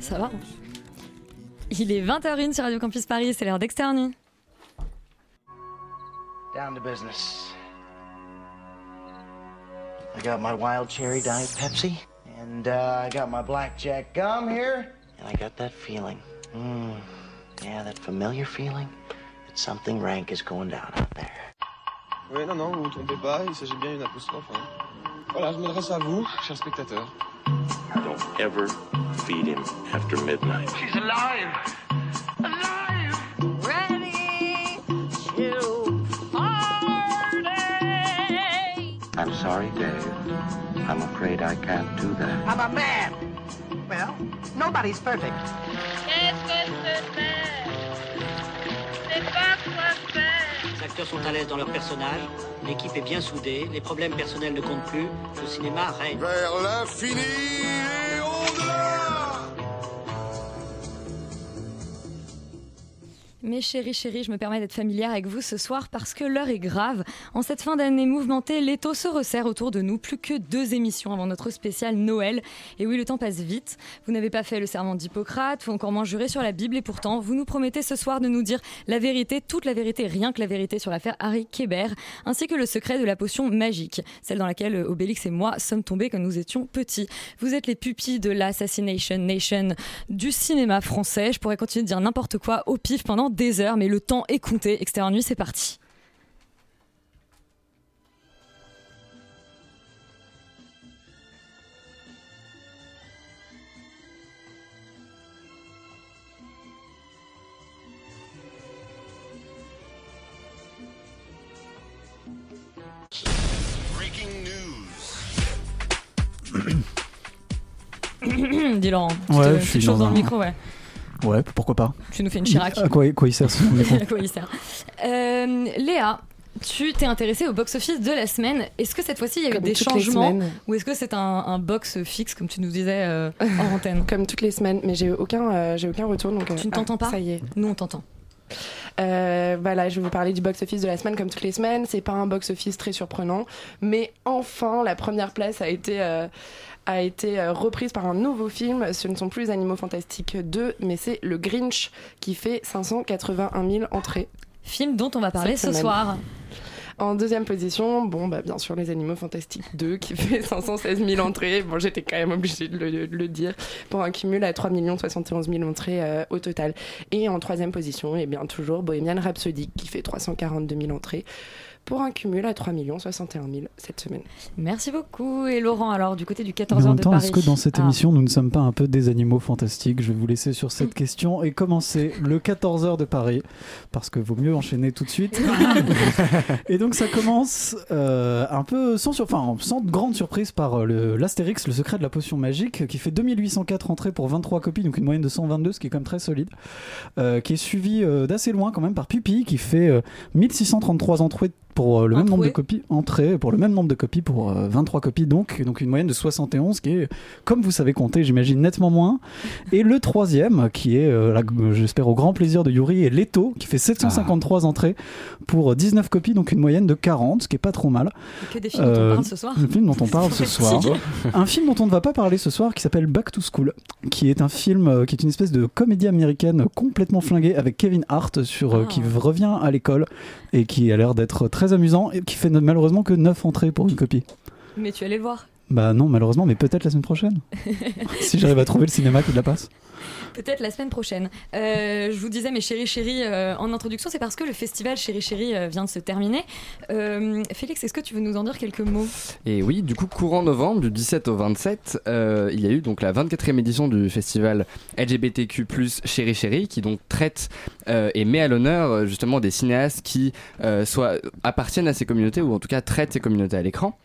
Ça va. Il est 20h01 sur Radio Campus Paris, c'est l'heure d'externe. Down to business. I got my wild cherry diet Pepsi, and uh, I got my blackjack gum here, and I got that feeling. Mm, yeah, that familiar feeling that something rank is going down out there. Oui, non, non, vous vous trompez pas, il s'agit bien d'une apostrophe. Hein. Voilà, je m'adresse à vous, chers spectateurs. Don't ever feed him after midnight. She's alive! Alive! ready to party. I'm sorry, Dave. I'm afraid I can't do that. I'm a man. Well, nobody's perfect. Qu'est-ce que c'est C'est pas quoi faire. Les acteurs sont à l'aise dans leur personnage, l'équipe est bien soudée, les problèmes personnels ne comptent plus, le cinéma règne. Vers l'infini Mes chéris, chéris, je me permets d'être familière avec vous ce soir parce que l'heure est grave. En cette fin d'année mouvementée, l'étau se resserre autour de nous. Plus que deux émissions avant notre spécial Noël. Et oui, le temps passe vite. Vous n'avez pas fait le serment d'Hippocrate ou encore moins juré sur la Bible. Et pourtant, vous nous promettez ce soir de nous dire la vérité, toute la vérité, rien que la vérité sur l'affaire Harry Kéber, ainsi que le secret de la potion magique, celle dans laquelle Obélix et moi sommes tombés quand nous étions petits. Vous êtes les pupilles de l'Assassination Nation du cinéma français. Je pourrais continuer de dire n'importe quoi au pif pendant des heures, mais le temps est compté. Extérieur nuit, c'est parti. Breaking news. Dis Laurent, tu Ouais, te- je suis te choses dans dans le micro, ouais. Ouais, pourquoi pas. Tu nous fais une Chirac. À quoi, quoi il sert à quoi il sert. Euh, Léa, tu t'es intéressée au box-office de la semaine. Est-ce que cette fois-ci il y a eu des changements ou est-ce que c'est un, un box fixe comme tu nous disais euh, en antenne Comme toutes les semaines, mais j'ai aucun, euh, j'ai aucun retour. Donc, euh, Tu ne ah, t'entends pas Ça y est. Nous on t'entend. Euh, voilà, je vais vous parler du box-office de la semaine comme toutes les semaines. C'est pas un box-office très surprenant, mais enfin, la première place a été, euh, a été euh, reprise par un nouveau film. Ce ne sont plus les Animaux Fantastiques 2, mais c'est Le Grinch qui fait 581 000 entrées. Film dont on va parler ce soir. En deuxième position, bon, bah, bien sûr, Les Animaux Fantastiques 2 qui fait 516 000 entrées. Bon, j'étais quand même obligée de le, de le dire. Pour un cumul à 3 71 000 entrées euh, au total. Et en troisième position, eh bien, toujours Bohemian Rhapsody qui fait 342 000 entrées. Pour un cumul à 3 61 000 cette semaine. Merci beaucoup. Et Laurent, alors du côté du Mais 14h en même de temps, Paris. est-ce que dans cette Ah. émission, nous ne sommes pas un peu des animaux fantastiques? Je vais vous laisser sur cette question et commencer le 14h de Paris, parce que vaut mieux enchaîner tout de suite. et donc ça commence euh, un peu sans, sur... enfin, sans grande surprise par euh, le- l'Astérix, le secret de la potion magique, qui fait 2804 entrées pour 23 copies, donc une moyenne de 122, ce qui est quand même très solide, euh, qui est suivi euh, d'assez loin quand même par Pupi, qui fait euh, 1633 entrées pour euh, le même nombre de copies. Entrées pour le même nombre de copies pour euh, 23 copies donc donc une moyenne de 71 qui est comme vous savez compter j'imagine nettement moins. Et le troisième qui est euh, j'espère au grand plaisir de Yuri et Leto qui fait 753 entrées pour 19 copies donc une moyenne de 40 ce qui est pas trop mal. Que des films dont on Euh, parle ce soir. le film dont on parle ce soir. un film dont on ne va pas parler ce soir qui s'appelle Back to School, qui est un film euh, qui est une espèce de comédie américaine complètement flinguée avec Kevin Hart sur, euh, Ah. qui revient à l'école et qui a l'air d'être très amusant et qui fait malheureusement que 9 entrées pour une copie. Mais tu allais le voir. Bah non malheureusement mais peut-être la semaine prochaine si j'arrive à trouver le cinéma qui la passe. Peut-être la semaine prochaine. Euh, je vous disais, mes chéris chéris, euh, en introduction, c'est parce que le festival Chéri Chéri euh, vient de se terminer. Euh, Félix, est-ce que tu veux nous en dire quelques mots? Et oui, du coup, courant novembre, du 17 au 27, euh, il y a eu donc la 24e édition du festival LGBTQ+, Chéri Chéri, qui donc traite euh, et met à l'honneur justement des cinéastes qui euh, soit appartiennent à ces communautés ou en tout cas traitent ces communautés à l'écran.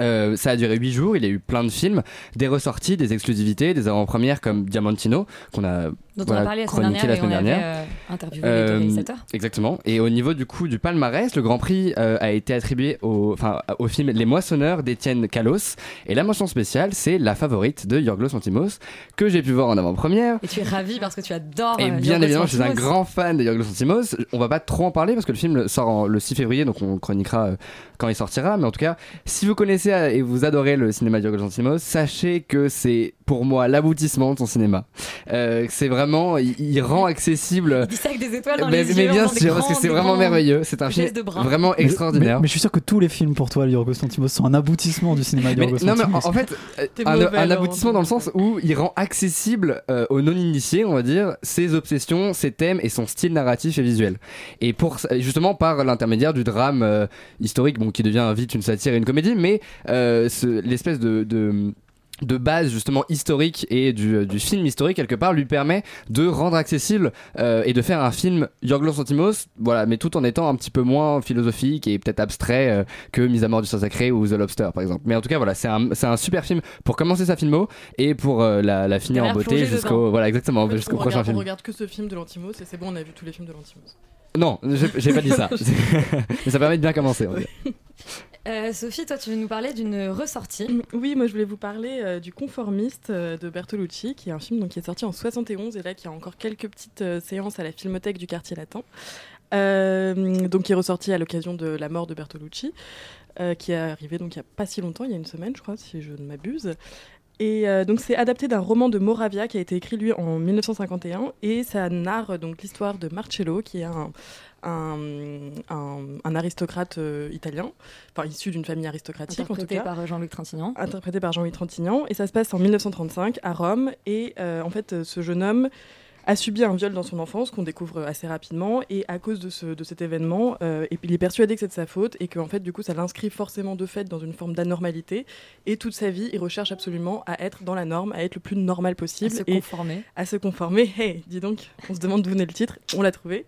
Euh, ça a duré 8 jours, il y a eu plein de films, des ressorties, des exclusivités, des avant-premières comme Diamantino, qu'on a Dont on Voilà, a parlé la semaine dernière, la et on semaine avait dernière. euh, interviewé les Euh, réalisateurs. Exactement. Et au niveau du coup du palmarès, le Grand Prix euh, a été attribué au, au film Les Moissonneurs d'Étienne Kalos. Et la mention spéciale, c'est La Favorite de Yorgos Lanthimos, que j'ai pu voir en avant-première. Et tu es ravi parce que tu adores. Et euh, bien Yorgos évidemment, je suis un grand fan de Yorgos Lanthimos. On va pas trop en parler parce que le film sort en- le 6 février, donc on chroniquera quand il sortira. Mais en tout cas, si vous connaissez et vous adorez le cinéma de Yorgos Lanthimos, sachez que c'est pour moi l'aboutissement de son cinéma. C'est vraiment, il, il rend accessible. Il distingue des étoiles dans mais, les mais yeux. bien sûr, parce que c'est vraiment merveilleux. C'est un film vraiment Mais- extraordinaire. Mais, mais je suis sûr que tous les films pour toi, Yorgos Lanthimos, sont un aboutissement du cinéma de Yorgos non mais en, fait euh, un, mauvais, un Laurent, aboutissement dans le sens où il rend accessible euh, aux non-initiés on va dire ses obsessions ses thèmes et son style narratif et visuel et pour justement par l'intermédiaire du drame euh, historique bon qui devient vite une satire et une comédie mais euh, ce- l'espèce de, de de base justement historique et du, du film historique quelque part lui permet de rendre accessible euh, et de faire un film Yorgos Lanthimos voilà mais tout en étant un petit peu moins philosophique et peut-être abstrait euh, que Mise à mort du sang sacré ou The Lobster par exemple mais en tout cas voilà c'est un, c'est un super film pour commencer sa filmo et pour euh, la, la finir en beauté jusqu'au voilà exactement En fait, jusqu'au prochain regarde, film On regarde que ce film de l'Antimos et c'est bon, on a vu tous les films de l'Antimos. non j'ai pas dit ça mais ça permet de bien commencer on. Euh, Sophie, toi, tu veux nous parler d'une ressortie. Oui, moi je voulais vous parler euh, du Conformiste euh, de Bertolucci, qui est un film donc, qui est sorti en 71 et là qui a encore quelques petites séances à la Filmothèque du quartier latin. Donc qui est ressorti à l'occasion de la mort de Bertolucci, qui est arrivé donc il n'y a pas si longtemps, il y a une semaine je crois, si je ne m'abuse. Et donc c'est adapté d'un roman de Moravia qui a été écrit lui en 1951 et ça narre donc l'histoire de Marcello qui est un, un, un- un aristocrate euh, italien, enfin issu d'une famille aristocratique en tout Interprété cas par euh, Jean-Luc Trintignant. interprété par Jean-Louis Trintignant. Et ça se passe en 1935 à Rome. Et euh, en fait, ce jeune homme a subi un viol dans son enfance qu'on découvre assez rapidement. Et à cause de, ce, de cet événement, euh, et il est persuadé que c'est de sa faute et qu'en fait, du coup, ça l'inscrit forcément de fait dans une forme d'anormalité. Et toute sa vie, il recherche absolument à être dans la norme, à être le plus normal À possible. se et conformer. à se conformer. Hey, dis donc, on se demande d'où venait le titre, on l'a trouvé.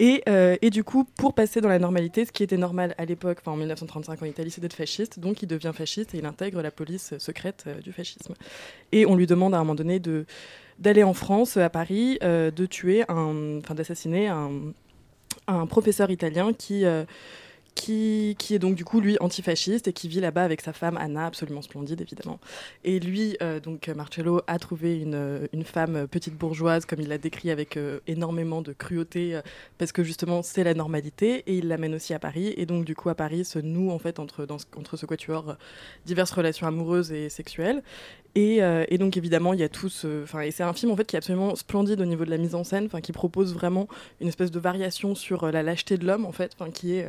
Et, euh, et du coup, pour passer dans la normalité, ce qui était normal à l'époque, enfin en 1935 en Italie, c'est d'être fasciste. Donc il devient fasciste et il intègre la police secrète euh, du fascisme. Et on lui demande à un moment donné de d'aller en France, à Paris, euh, de tuer enfin d'assassiner un, un professeur italien qui euh, qui, qui est donc du coup lui antifasciste et qui vit là-bas avec sa femme Anna, absolument splendide évidemment. Et lui, euh, donc Marcello, a trouvé une, euh, une femme euh, petite bourgeoise, comme il l'a décrit, avec énormément de cruauté, parce que justement c'est la normalité, et il l'amène aussi à Paris. Et donc du coup à Paris se noue en fait entre, ce, entre ce quatuor diverses relations amoureuses et sexuelles. Et, et donc évidemment il y a tout ce, enfin et c'est un film en fait qui est absolument splendide au niveau de la mise en scène, enfin qui propose vraiment une espèce de variation sur la lâcheté de l'homme en fait, enfin qui est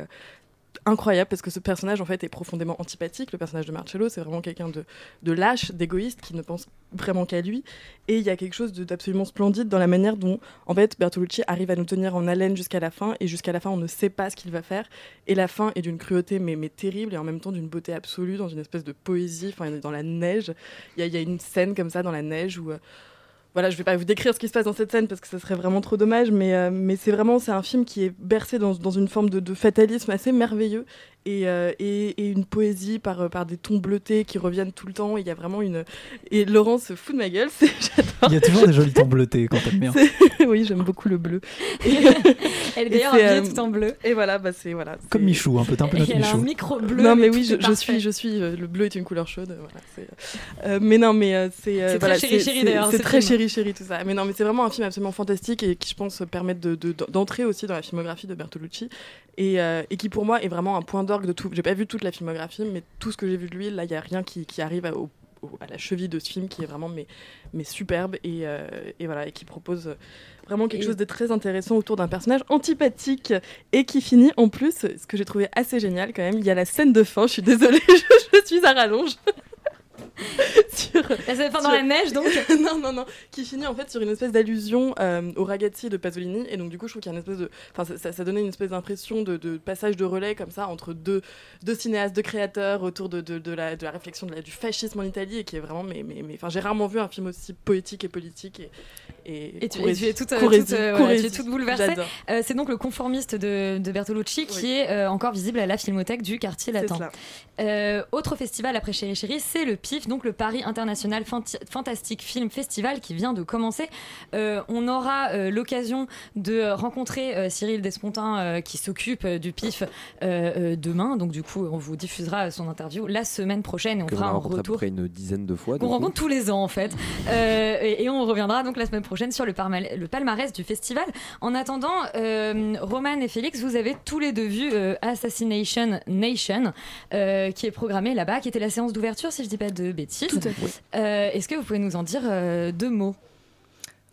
incroyable parce que ce personnage en fait est profondément antipathique. Le personnage de Marcello, c'est vraiment quelqu'un de, de lâche, d'égoïste, qui ne pense vraiment qu'à lui. Et il y a quelque chose d'absolument splendide dans la manière dont en fait Bertolucci arrive à nous tenir en haleine jusqu'à la fin. Et jusqu'à la fin, on ne sait pas ce qu'il va faire. Et la fin est d'une cruauté mais, mais terrible et en même temps d'une beauté absolue, dans une espèce de poésie. Enfin, dans la neige, il y a, y a une scène comme ça dans la neige où euh, voilà, je vais pas vous décrire ce qui se passe dans cette scène parce que ça serait vraiment trop dommage, mais, euh, mais c'est vraiment c'est un film qui est bercé dans, dans une forme de, de fatalisme assez merveilleux et, euh, et, et une poésie par, euh, par des tons bleutés qui reviennent tout le temps. Il y a vraiment une et Laurent se fout de ma gueule, c'est- j'adore. Il y a toujours des jolis tons bleutés quand t'aimes bien. C'est- oui, j'aime beaucoup le bleu. Et, Elle est d'ailleurs habillée euh, tout en bleu. Et voilà, bah c'est voilà. Comme Michou, un peu, t'es un peu notre a un Michou. micro bleu. non mais oui, je, suis, je suis. euh, le bleu est une couleur chaude. euh, Voilà, c'est, euh, mais non, mais euh, c'est. euh, C'est très chéri, chéri, c'est- d'ailleurs, C'est ce très film. chéri chéri tout ça. Mais non, mais c'est vraiment un film absolument fantastique et qui je pense permet de de- d'entrer aussi dans la filmographie de Bertolucci et, euh, et qui pour moi est vraiment un point d'orgue de tout. J'ai pas vu toute la filmographie, mais tout ce que j'ai vu de lui, là, il y a rien qui, qui arrive à, au- au- à la cheville de ce film qui est vraiment mais, mais superbe et, euh, et voilà et qui propose vraiment quelque Et- chose de très intéressant autour d'un personnage antipathique et qui finit en plus ce que j'ai trouvé assez génial quand même il y a la scène de fin je suis désolée je, je suis à rallonge sur Elle s'est dans sur- la neige donc. non, non, non, qui finit en fait sur une espèce d'allusion euh, au ragazzi de Pasolini. Et donc, du coup, je trouve qu'il y a une espèce de. Enfin, ça, ça- ça donnait une espèce d'impression de, de passage de relais comme ça entre deux, deux cinéastes, deux créateurs autour de, de, de la, de la réflexion de la- du fascisme en Italie et qui est vraiment. Mais, mais, mais, enfin, j'ai rarement vu un film aussi poétique et politique et, Et, Et tu, courez- et tu es toute, euh, toute, euh, voilà, tu es toute bouleversée. J'adore. Euh, c'est donc le conformiste de, de Bertolucci qui est euh, encore visible à la Filmothèque du quartier latin. Euh, autre festival après Chéri Chéri, c'est le Donc le Paris International Fantastic Film Festival qui vient de commencer. Euh, on aura euh, l'occasion de rencontrer euh, Cyril Despontin qui s'occupe du PIF demain. Donc du coup, on vous diffusera son interview la semaine prochaine et on Que fera un retour. près une dizaine de fois. coup. rencontre tous les ans en fait. Et, et on reviendra donc la semaine prochaine sur le, palmarès du festival. En attendant, Roman et Félix, vous avez tous les deux vu Assassination Nation, qui est programmé là-bas, qui était la séance d'ouverture, si je dis pas de bêtises. Tout à fait. Euh, Est-ce que vous pouvez nous en dire euh, deux mots?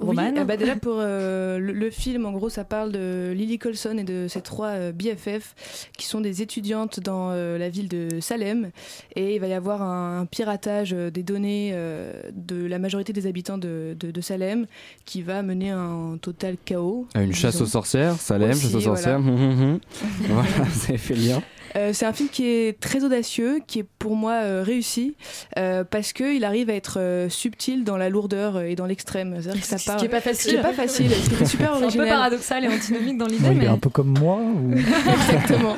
Oui, Roman euh, bah déjà pour euh, le, le film, en gros, ça parle de Lily Colson et de ses trois euh, BFF qui sont des étudiantes dans euh, la ville de Salem. Et il va y avoir un, un piratage des données euh, de la majorité des habitants de, de- de Salem qui va mener à un total chaos. À une chasse aux sorcières, Salem, Aussi, chasse aux voilà. sorcières. hum, hum, hum. voilà, ça fait le lien. Euh, c'est un film qui est très audacieux, qui est pour moi euh, réussi, euh, parce qu'il arrive à être euh, subtil dans la lourdeur et dans l'extrême. C'est-à-dire que ça Ce part- qui est pas facile. Ce qui est pas facile, ce qui est super C'est un peu original. paradoxal et antinomique dans l'idée, Ouais, il mais est un peu comme moi ou... Exactement.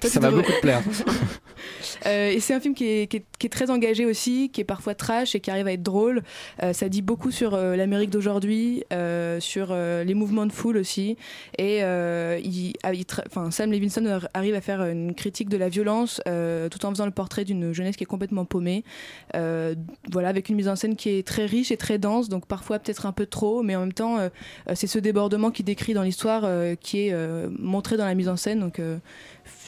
Toi, Ça va beaucoup te plaire. Euh, et c'est un film qui est, qui est- qui est très engagé aussi, qui est parfois trash et qui arrive à être drôle. Euh, ça dit beaucoup sur euh, l'Amérique d'aujourd'hui, euh, sur euh, les mouvements de foule aussi. Et euh, il, ah, il Sam Levinson ar- arrive à faire une critique de la violence euh, tout en faisant le portrait d'une jeunesse qui est complètement paumée. Euh, voilà, avec une mise en scène qui est très riche et très dense, donc parfois peut-être un peu trop, mais en même temps, euh, c'est ce débordement qui décrit dans l'histoire euh, qui est euh, montré dans la mise en scène. Donc, euh,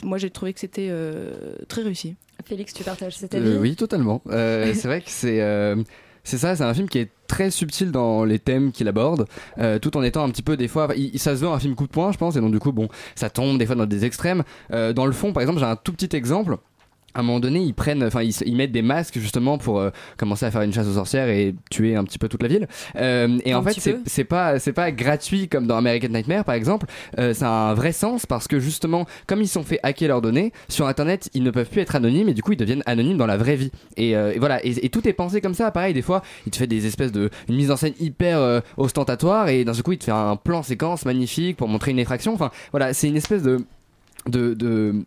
moi, j'ai trouvé que c'était euh, très réussi. Félix, tu partages cet avis? Euh, oui, totalement. Euh, c'est vrai que c'est euh, c'est ça, c'est un film qui est très subtil dans les thèmes qu'il aborde, euh, tout en étant un petit peu des fois, il, ça se veut un film coup de poing, je pense, et donc du coup, bon, ça tombe des fois dans des extrêmes. Euh, dans le fond, par exemple, j'ai un tout petit exemple. À un moment donné, ils prennent, enfin, ils, ils mettent des masques justement pour euh, commencer à faire une chasse aux sorcières et tuer un petit peu toute la ville. Euh, et Un en fait, c'est pas, c'est pas gratuit comme dans American Nightmare par exemple. Euh, ça a un vrai sens parce que justement, comme ils sont fait hacker leurs données sur Internet, ils ne peuvent plus être anonymes et du coup, ils deviennent anonymes dans la vraie vie. Et, euh, et voilà, et, et tout est pensé comme ça. Pareil, des fois, il te fait des espèces de une mise en scène hyper ostentatoire et d'un seul coup, il te fait un plan séquence magnifique pour montrer une effraction. Enfin, voilà, c'est une espèce de de, de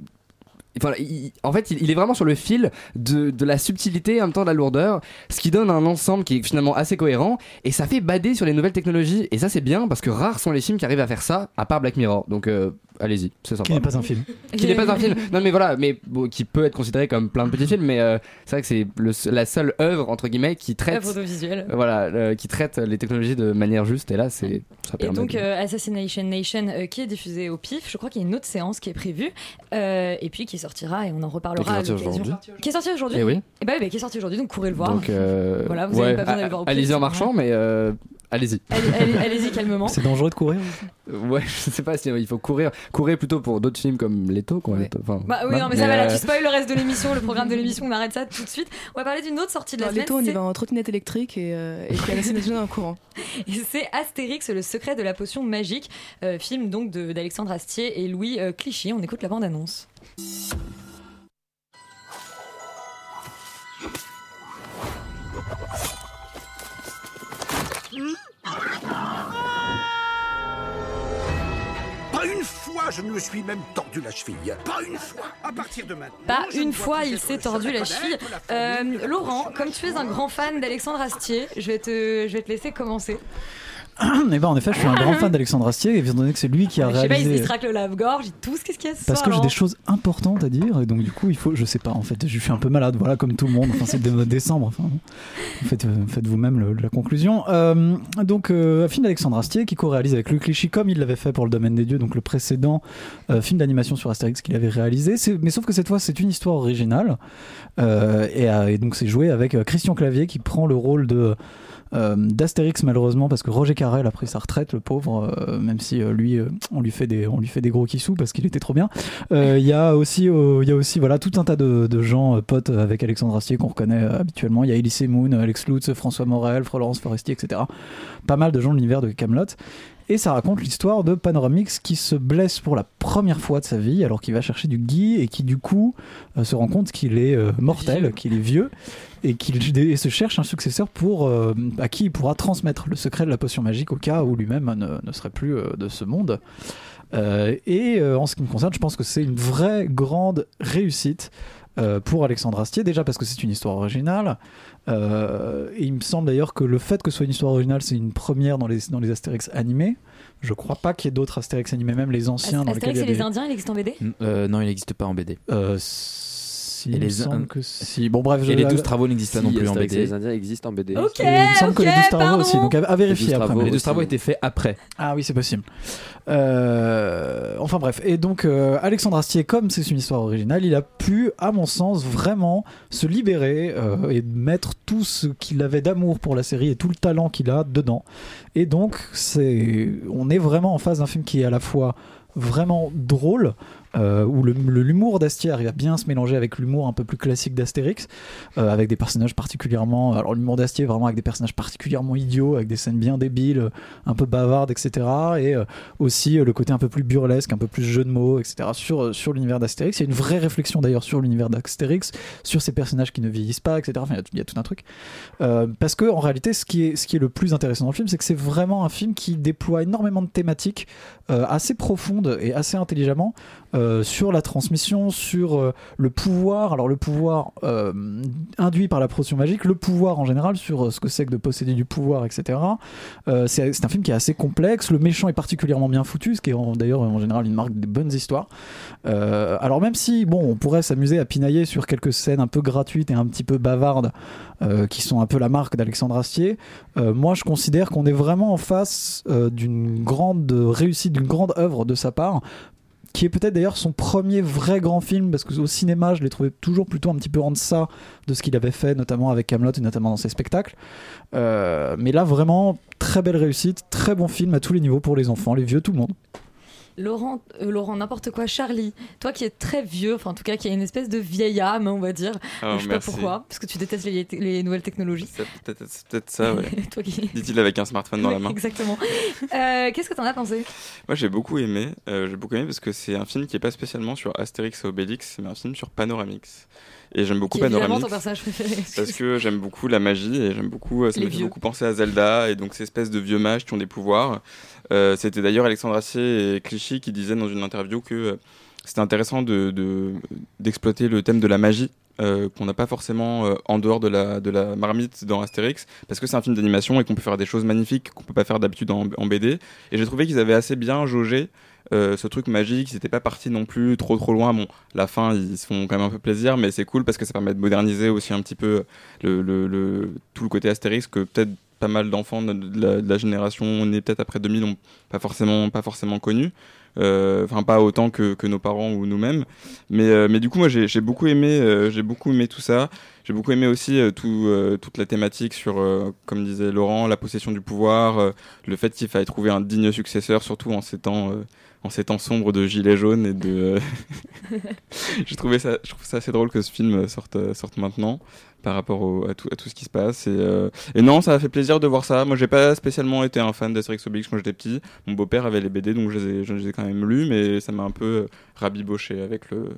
En fait, il, il est vraiment sur le fil de, de la subtilité et en même temps de la lourdeur, ce qui donne un ensemble qui est finalement assez cohérent et ça fait bader sur les nouvelles technologies. Et ça, c'est bien parce que rares sont les films qui arrivent à faire ça, à part Black Mirror. Donc, euh, allez-y, c'est sympa. Qui n'est pas un film. Qui n'est pas un film. Non, mais voilà, mais bon, qui peut être considéré comme plein de petits films, mais euh, c'est vrai que c'est le- la seule œuvre entre guillemets qui traite. Audiovisuelle. Euh, Voilà, euh, qui traite les technologies de manière juste. Et là, c'est ça Et donc de- euh, Assassination Nation euh, qui est diffusé au PIF, je crois qu'il y a une autre séance qui est prévue euh, et puis qui sortira et on en reparlera. Et qui est à sorti l'occasion. aujourd'hui. Qui est sorti aujourd'hui Eh oui. Et bah, oui, bah, qui est sorti aujourd'hui, donc courez le voir. Donc, euh, Voilà, vous ouais, avez pas besoin d'aller voir au PIF, Allez-y en marchant, mais euh, allez-y. Allez- allez- Allez-y calmement. C'est dangereux de courir. Ouais, je sais pas si il faut courir, courir plutôt pour d'autres films comme Leto, quoi. Leto, enfin, Bah oui, non, mais ça va là, euh, tu spoil le reste de l'émission, le programme de l'émission, on arrête ça tout de suite. On va parler d'une autre sortie de la Dans semaine. l'été, on y va en trottinette électrique et, euh, et puis à la en courant. Et c'est Astérix, le secret de la potion magique, euh, film donc de- d'Alexandre Astier et Louis euh, Clichy. On écoute la bande-annonce. Fois je ne me suis même tordu la cheville. Pas une fois. À partir de maintenant. Pas une fois, il s'est tordu la cheville. Euh, Laurent, comme tu es un grand fan d'Alexandre Astier, je vais te, je vais te laisser commencer. Et ben en effet, je suis un grand fan d'Alexandre Astier, étant donné que c'est lui qui a Je sais pas, il, réalisé. se racle le lave-gorge, il tousse, qu'est-ce qu'il y a ce Parce soir, que j'ai des choses importantes à dire, et donc du coup, il faut, je sais pas, en fait, je suis un peu malade, voilà, comme tout le monde. Enfin, c'est dé- décembre, enfin, faites, euh, faites vous-même la conclusion. Euh, donc, euh, un film d'Alexandre Astier qui co-réalise avec Luc Clichy, comme il l'avait fait pour Le Domaine des Dieux, donc le précédent euh, film d'animation sur Astérix qu'il avait réalisé. Mais sauf que cette fois, c'est une histoire originale, euh, et, et donc c'est joué avec euh, Christian Clavier qui prend le rôle de euh, d'Astérix malheureusement parce que Roger Carrel a pris sa retraite le pauvre euh, même si euh, lui on lui fait des on lui fait des gros kissous parce qu'il était trop bien. Il y a aussi il y a aussi voilà tout un tas de, de gens potes avec Alexandre Astier qu'on reconnaît habituellement. Il y a Elise Moon Alex Lutz François Morel Florence Foresti etc pas mal de gens de l'univers de Camelot. Et ça raconte l'histoire de Panoramix qui se blesse pour la première fois de sa vie alors qu'il va chercher du gui et qui du coup euh, se rend compte qu'il est euh, mortel, qu'il est vieux et qu'il se cherche un successeur pour euh, à qui il pourra transmettre le secret de la potion magique au cas où lui-même ne, ne serait plus euh, de ce monde. Euh, et euh, en ce qui me concerne, je pense que c'est une vraie grande réussite euh, pour Alexandre Astier, déjà parce que c'est une histoire originale. Euh, et il me semble d'ailleurs que le fait que ce soit une histoire originale, c'est une première dans les, dans les Astérix animés. Je crois pas qu'il y ait d'autres Astérix animés, même les anciens dans lesquels Astérix il y et a les des- Indiens, il existe en BD Euh, non, il n'existe pas en BD. Euh, si, Et il me les que si. Bon, bref, je- Et les 12 travaux n'existent pas non plus en BD. les Indiens existent en BD. Ok, Et il me semble que les ok, 12 travaux pardon. aussi, donc à, à vérifier Les 12 après. travaux. Les 12 aussi. travaux étaient faits après. Ah oui, c'est possible. Euh, enfin bref, et donc euh, Alexandre Astier, comme c'est une histoire originale, il a pu, à mon sens, vraiment se libérer euh, et mettre tout ce qu'il avait d'amour pour la série et tout le talent qu'il a dedans. Et donc, c'est, on est vraiment en face d'un film qui est à la fois vraiment drôle, euh, où l'humour d'Astier arrive à bien se mélanger avec l'humour un peu plus classique d'Astérix, euh, avec des personnages particulièrement. Alors, l'humour d'Astier, vraiment avec des personnages particulièrement idiots, avec des scènes bien débiles, un peu bavardes, etc. Et euh, aussi euh, le côté un peu plus burlesque, un peu plus jeu de mots, etc. sur, sur l'univers d'Astérix. Il y a une vraie réflexion d'ailleurs sur l'univers d'Astérix, sur ces personnages qui ne vieillissent pas, etc. Enfin, il y a tout- il y, a tout un truc. Parce que en réalité, ce qui, est, ce qui est le plus intéressant dans le film, c'est que c'est vraiment un film qui déploie énormément de thématiques assez profondes et assez intelligemment euh, sur la transmission, sur euh, le pouvoir. Alors le pouvoir euh, induit par la potion magique, le pouvoir en général, sur ce que c'est que de posséder du pouvoir, etc. C'est un film qui est assez complexe. Le méchant est particulièrement bien foutu, ce qui est d'ailleurs en général une marque des bonnes histoires. Alors même si, bon, on pourrait s'amuser à pinailler sur quelques scènes un peu gratuites et un petit peu bavardes, qui sont un peu la marque d'Alexandre Astier, moi je considère qu'on est vraiment en face d'une grande réussite, d'une grande œuvre de sa part qui est peut-être d'ailleurs son premier vrai grand film parce que au cinéma je l'ai trouvé toujours plutôt un petit peu en deçà de ce qu'il avait fait notamment avec Camelot et notamment dans ses spectacles. Euh, mais là vraiment très belle réussite très bon film à tous les niveaux pour les enfants les vieux tout le monde Laurent, euh, Laurent n'importe quoi, Charlie, toi qui es très vieux, enfin en tout cas qui a une espèce de vieille âme, on va dire. Oh, je sais pas pourquoi, parce que tu détestes les, les nouvelles technologies. C'est peut-être ça, ouais. Toi qui- Dit-il avec un smartphone dans la main. Exactement. Euh, Qu'est-ce que t'en as pensé? Moi j'ai beaucoup aimé, euh, j'ai beaucoup aimé parce que c'est un film qui est pas spécialement sur Astérix et Obélix, mais un film sur Panoramix. Et j'aime beaucoup Panoramix. ton personnage préféré. Parce que j'aime beaucoup la magie et j'aime beaucoup, euh, ça me fait beaucoup penser à Zelda et donc ces espèces de vieux mages qui ont des pouvoirs. Euh, C'était d'ailleurs Alexandre Assier et Clichy qui disaient dans une interview que euh, c'était intéressant de- de- d'exploiter le thème de la magie. Euh, qu'on n'a pas forcément euh, en dehors de la, de la marmite dans Astérix, parce que c'est un film d'animation et qu'on peut faire des choses magnifiques qu'on peut pas faire d'habitude en, en BD. Et j'ai trouvé qu'ils avaient assez bien jaugé euh, ce truc magique, ils n'étaient pas partis non plus trop trop loin. Bon, la fin, ils se font quand même un peu plaisir, mais c'est cool parce que ça permet de moderniser aussi un petit peu le, le- tout le côté Astérix que peut-être pas mal d'enfants de de la, de la génération née peut-être après 2000 n'ont pas forcément, pas forcément connu. Euh, Enfin, pas autant que, que nos parents ou nous-mêmes. Mais, euh, mais du coup, moi, j'ai beaucoup aimé, euh, j'ai beaucoup aimé tout ça. J'ai beaucoup aimé aussi euh, tout, euh, toute la thématique sur, euh, comme disait Laurent, la possession du pouvoir, le fait qu'il fallait trouver un digne successeur, surtout en ces temps, en ces temps sombres de gilets jaunes et de. j'ai trouvé ça, je trouve ça assez drôle que ce film sorte, sorte maintenant par rapport à, tout, à tout ce qui se passe. Et, euh, et non, ça a fait plaisir de voir ça. Moi, j'ai pas spécialement été un fan d'Astérix Obélix quand j'étais petit. Mon beau-père avait les BD, donc je les ai, je les ai quand même lus, mais ça m'a un peu rabiboché avec le.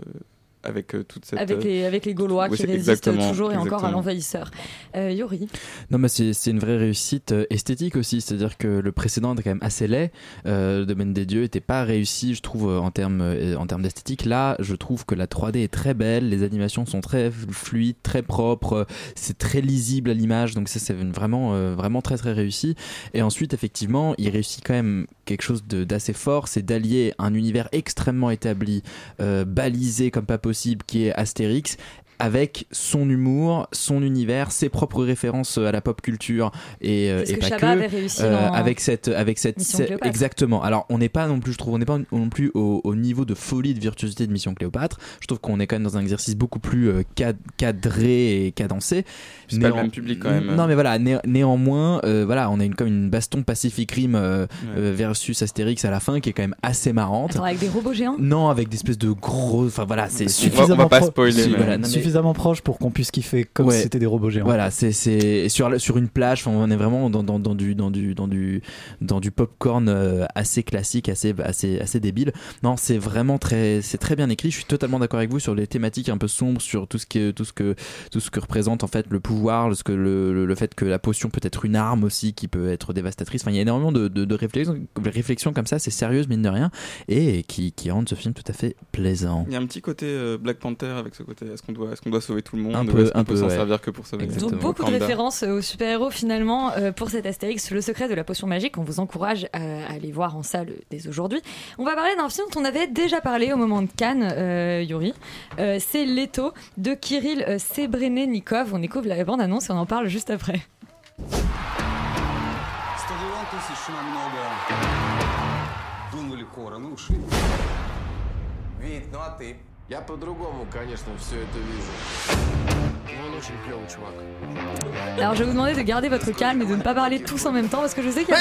Avec euh, toute cette. avec euh, les, avec les Gaulois oui, qui résistent exactement- toujours et encore à l'envahisseur. Euh, Yuri Non, mais c'est c'est une vraie réussite euh, esthétique aussi. C'est-à-dire que le précédent était quand même assez laid. Euh, le domaine des dieux était pas réussi, je trouve, euh, en termes euh, en termes d'esthétique. Là, je trouve que la 3D est très belle, les animations sont très fluides, très propres, euh, c'est très lisible à l'image. Donc ça, c'est une- vraiment, euh, vraiment très très réussi. Et ensuite, effectivement, il réussit quand même quelque chose de- d'assez fort, c'est d'allier un univers extrêmement établi, euh, balisé comme pas possible, qui est Astérix avec son humour, son univers, ses propres références à la pop culture et, euh, et que pas Chabat que avait réussi euh, dans avec cette avec cette exactement. Alors on n'est pas non plus je trouve on n'est pas non plus au, au niveau de folie de virtuosité de Mission Cléopâtre. Je trouve qu'on est quand même dans un exercice beaucoup plus euh, cad- cadré et cadencé. C'est pas le même public, quand même. Non mais voilà né- néanmoins euh, voilà on a une comme une baston Pacific Rim euh, Ouais. euh, versus Astérix à la fin qui est quand même assez marrante. Attends, avec des robots géants? Non, avec des espèces de gros. Enfin voilà, c'est On va- on va pas spoiler, Si, mais- voilà, non, mais suffisamment proche pour qu'on puisse kiffer comme Ouais. si c'était des robots géants. Voilà, c'est c'est sur sur une plage. on est vraiment dans, dans, dans du dans du dans du dans du popcorn euh, assez classique, assez assez assez débile. Non, c'est vraiment très c'est très bien écrit. Je suis totalement d'accord avec vous sur les thématiques un peu sombres, sur tout ce que tout ce que tout ce que représente en fait le pouvoir, le, ce que le, le, le fait que la potion peut être une arme aussi qui peut être dévastatrice. Enfin, il y a énormément de, de, de réflexions, réflexions comme ça. C'est sérieuse mine de rien et qui qui rendent ce film tout à fait plaisant. Il y a un petit côté euh, Black Panther avec ce côté. Est-ce qu'on doit, est-ce qu'on doit sauver tout le monde Un ou peu, est-ce qu'on un peut peu, s'en ouais. servir que pour sauver Exactement. Donc beaucoup de Wakanda références euh, aux super-héros finalement euh, pour cet Astérix, le secret de la potion magique. On vous encourage à, à aller voir en salle dès aujourd'hui. On va parler d'un film dont on avait déjà parlé au moment de Cannes, euh, Yuri. Euh, c'est Leto de Kirill euh, Sebrenenikov. On découvre la bande-annonce et on en parle juste après. Стадион тысяч нам много. Дунули хором и ушли. Вид, ну а ты? Я по-другому, конечно, все это вижу. Alors je vais vous demander de garder votre calme et de ne pas parler tous en même temps parce que je sais qu'il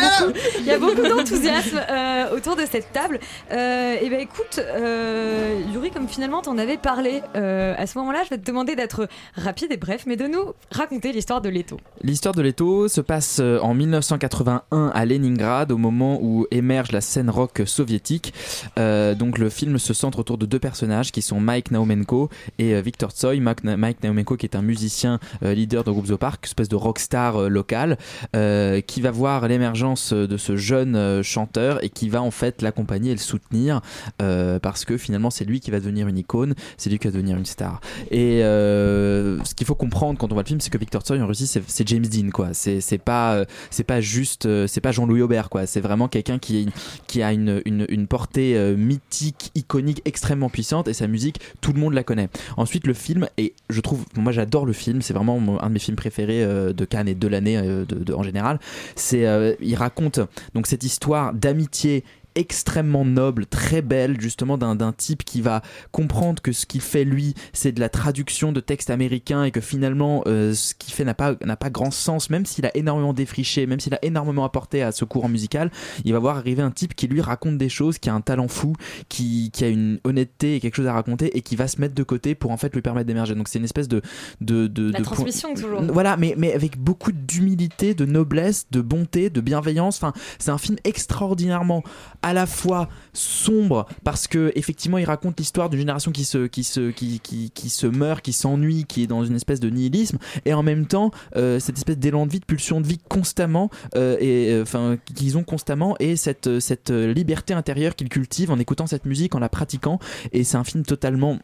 y a beaucoup, d'enthousiasme euh, autour de cette table. Euh, et ben écoute, euh, Yuri, comme finalement t'en avais parlé, euh, à ce moment-là, je vais te demander d'être rapide et bref, mais de nous raconter l'histoire de Leto. L'histoire de Leto se passe en 1981 à Leningrad, au moment où émerge la scène rock soviétique. donc le film se centre autour de deux personnages qui sont Mike Naumenko et Victor Tsoi. Mike, Mike Naumenko qui est un musicien euh, leader de groupe The Park, espèce de rockstar euh, local, euh, qui va voir l'émergence de ce jeune chanteur et qui va en fait l'accompagner et le soutenir parce que finalement c'est lui qui va devenir une icône, c'est lui qui va devenir une star. Et ce qu'il faut comprendre quand on voit le film, c'est que Victor Tsoi en Russie, c'est James Dean, quoi. C'est pas c'est pas juste, c'est pas Jean-Louis Aubert, quoi. C'est vraiment quelqu'un qui qui a une une, portée mythique, iconique, extrêmement puissante et sa musique, tout le monde la connaît. Ensuite, le film et je trouve, moi j'adore le film, c'est vraiment un de mes films préférés euh, de Cannes et de l'année euh, en général. C'est, euh, il raconte donc cette histoire d'amitié extrêmement noble, très belle, justement d'un type qui va comprendre que ce qu'il fait lui, c'est de la traduction de textes américains et que finalement euh, ce qu'il fait n'a pas pas grand sens, même s'il a énormément défriché, même s'il a énormément apporté à ce courant musical, il va voir arriver un type qui lui raconte des choses, qui a un talent fou, qui, qui a une honnêteté et quelque chose à raconter et qui va se mettre de côté pour en fait lui permettre d'émerger. Donc c'est une espèce de de de, La de transmission, toujours. Voilà, mais mais avec beaucoup d'humilité, de noblesse, de bonté, de bienveillance. Enfin, c'est un film extraordinairement à la fois sombre parce que effectivement il raconte l'histoire d'une génération qui se qui se qui, qui, se meurt, qui s'ennuie, qui est dans une espèce de nihilisme et en même temps euh, cette espèce d'élan de vie, de pulsion de vie constamment euh, et euh, enfin qu'ils ont constamment et cette cette liberté intérieure qu'ils cultivent en écoutant cette musique, en la pratiquant et c'est un film totalement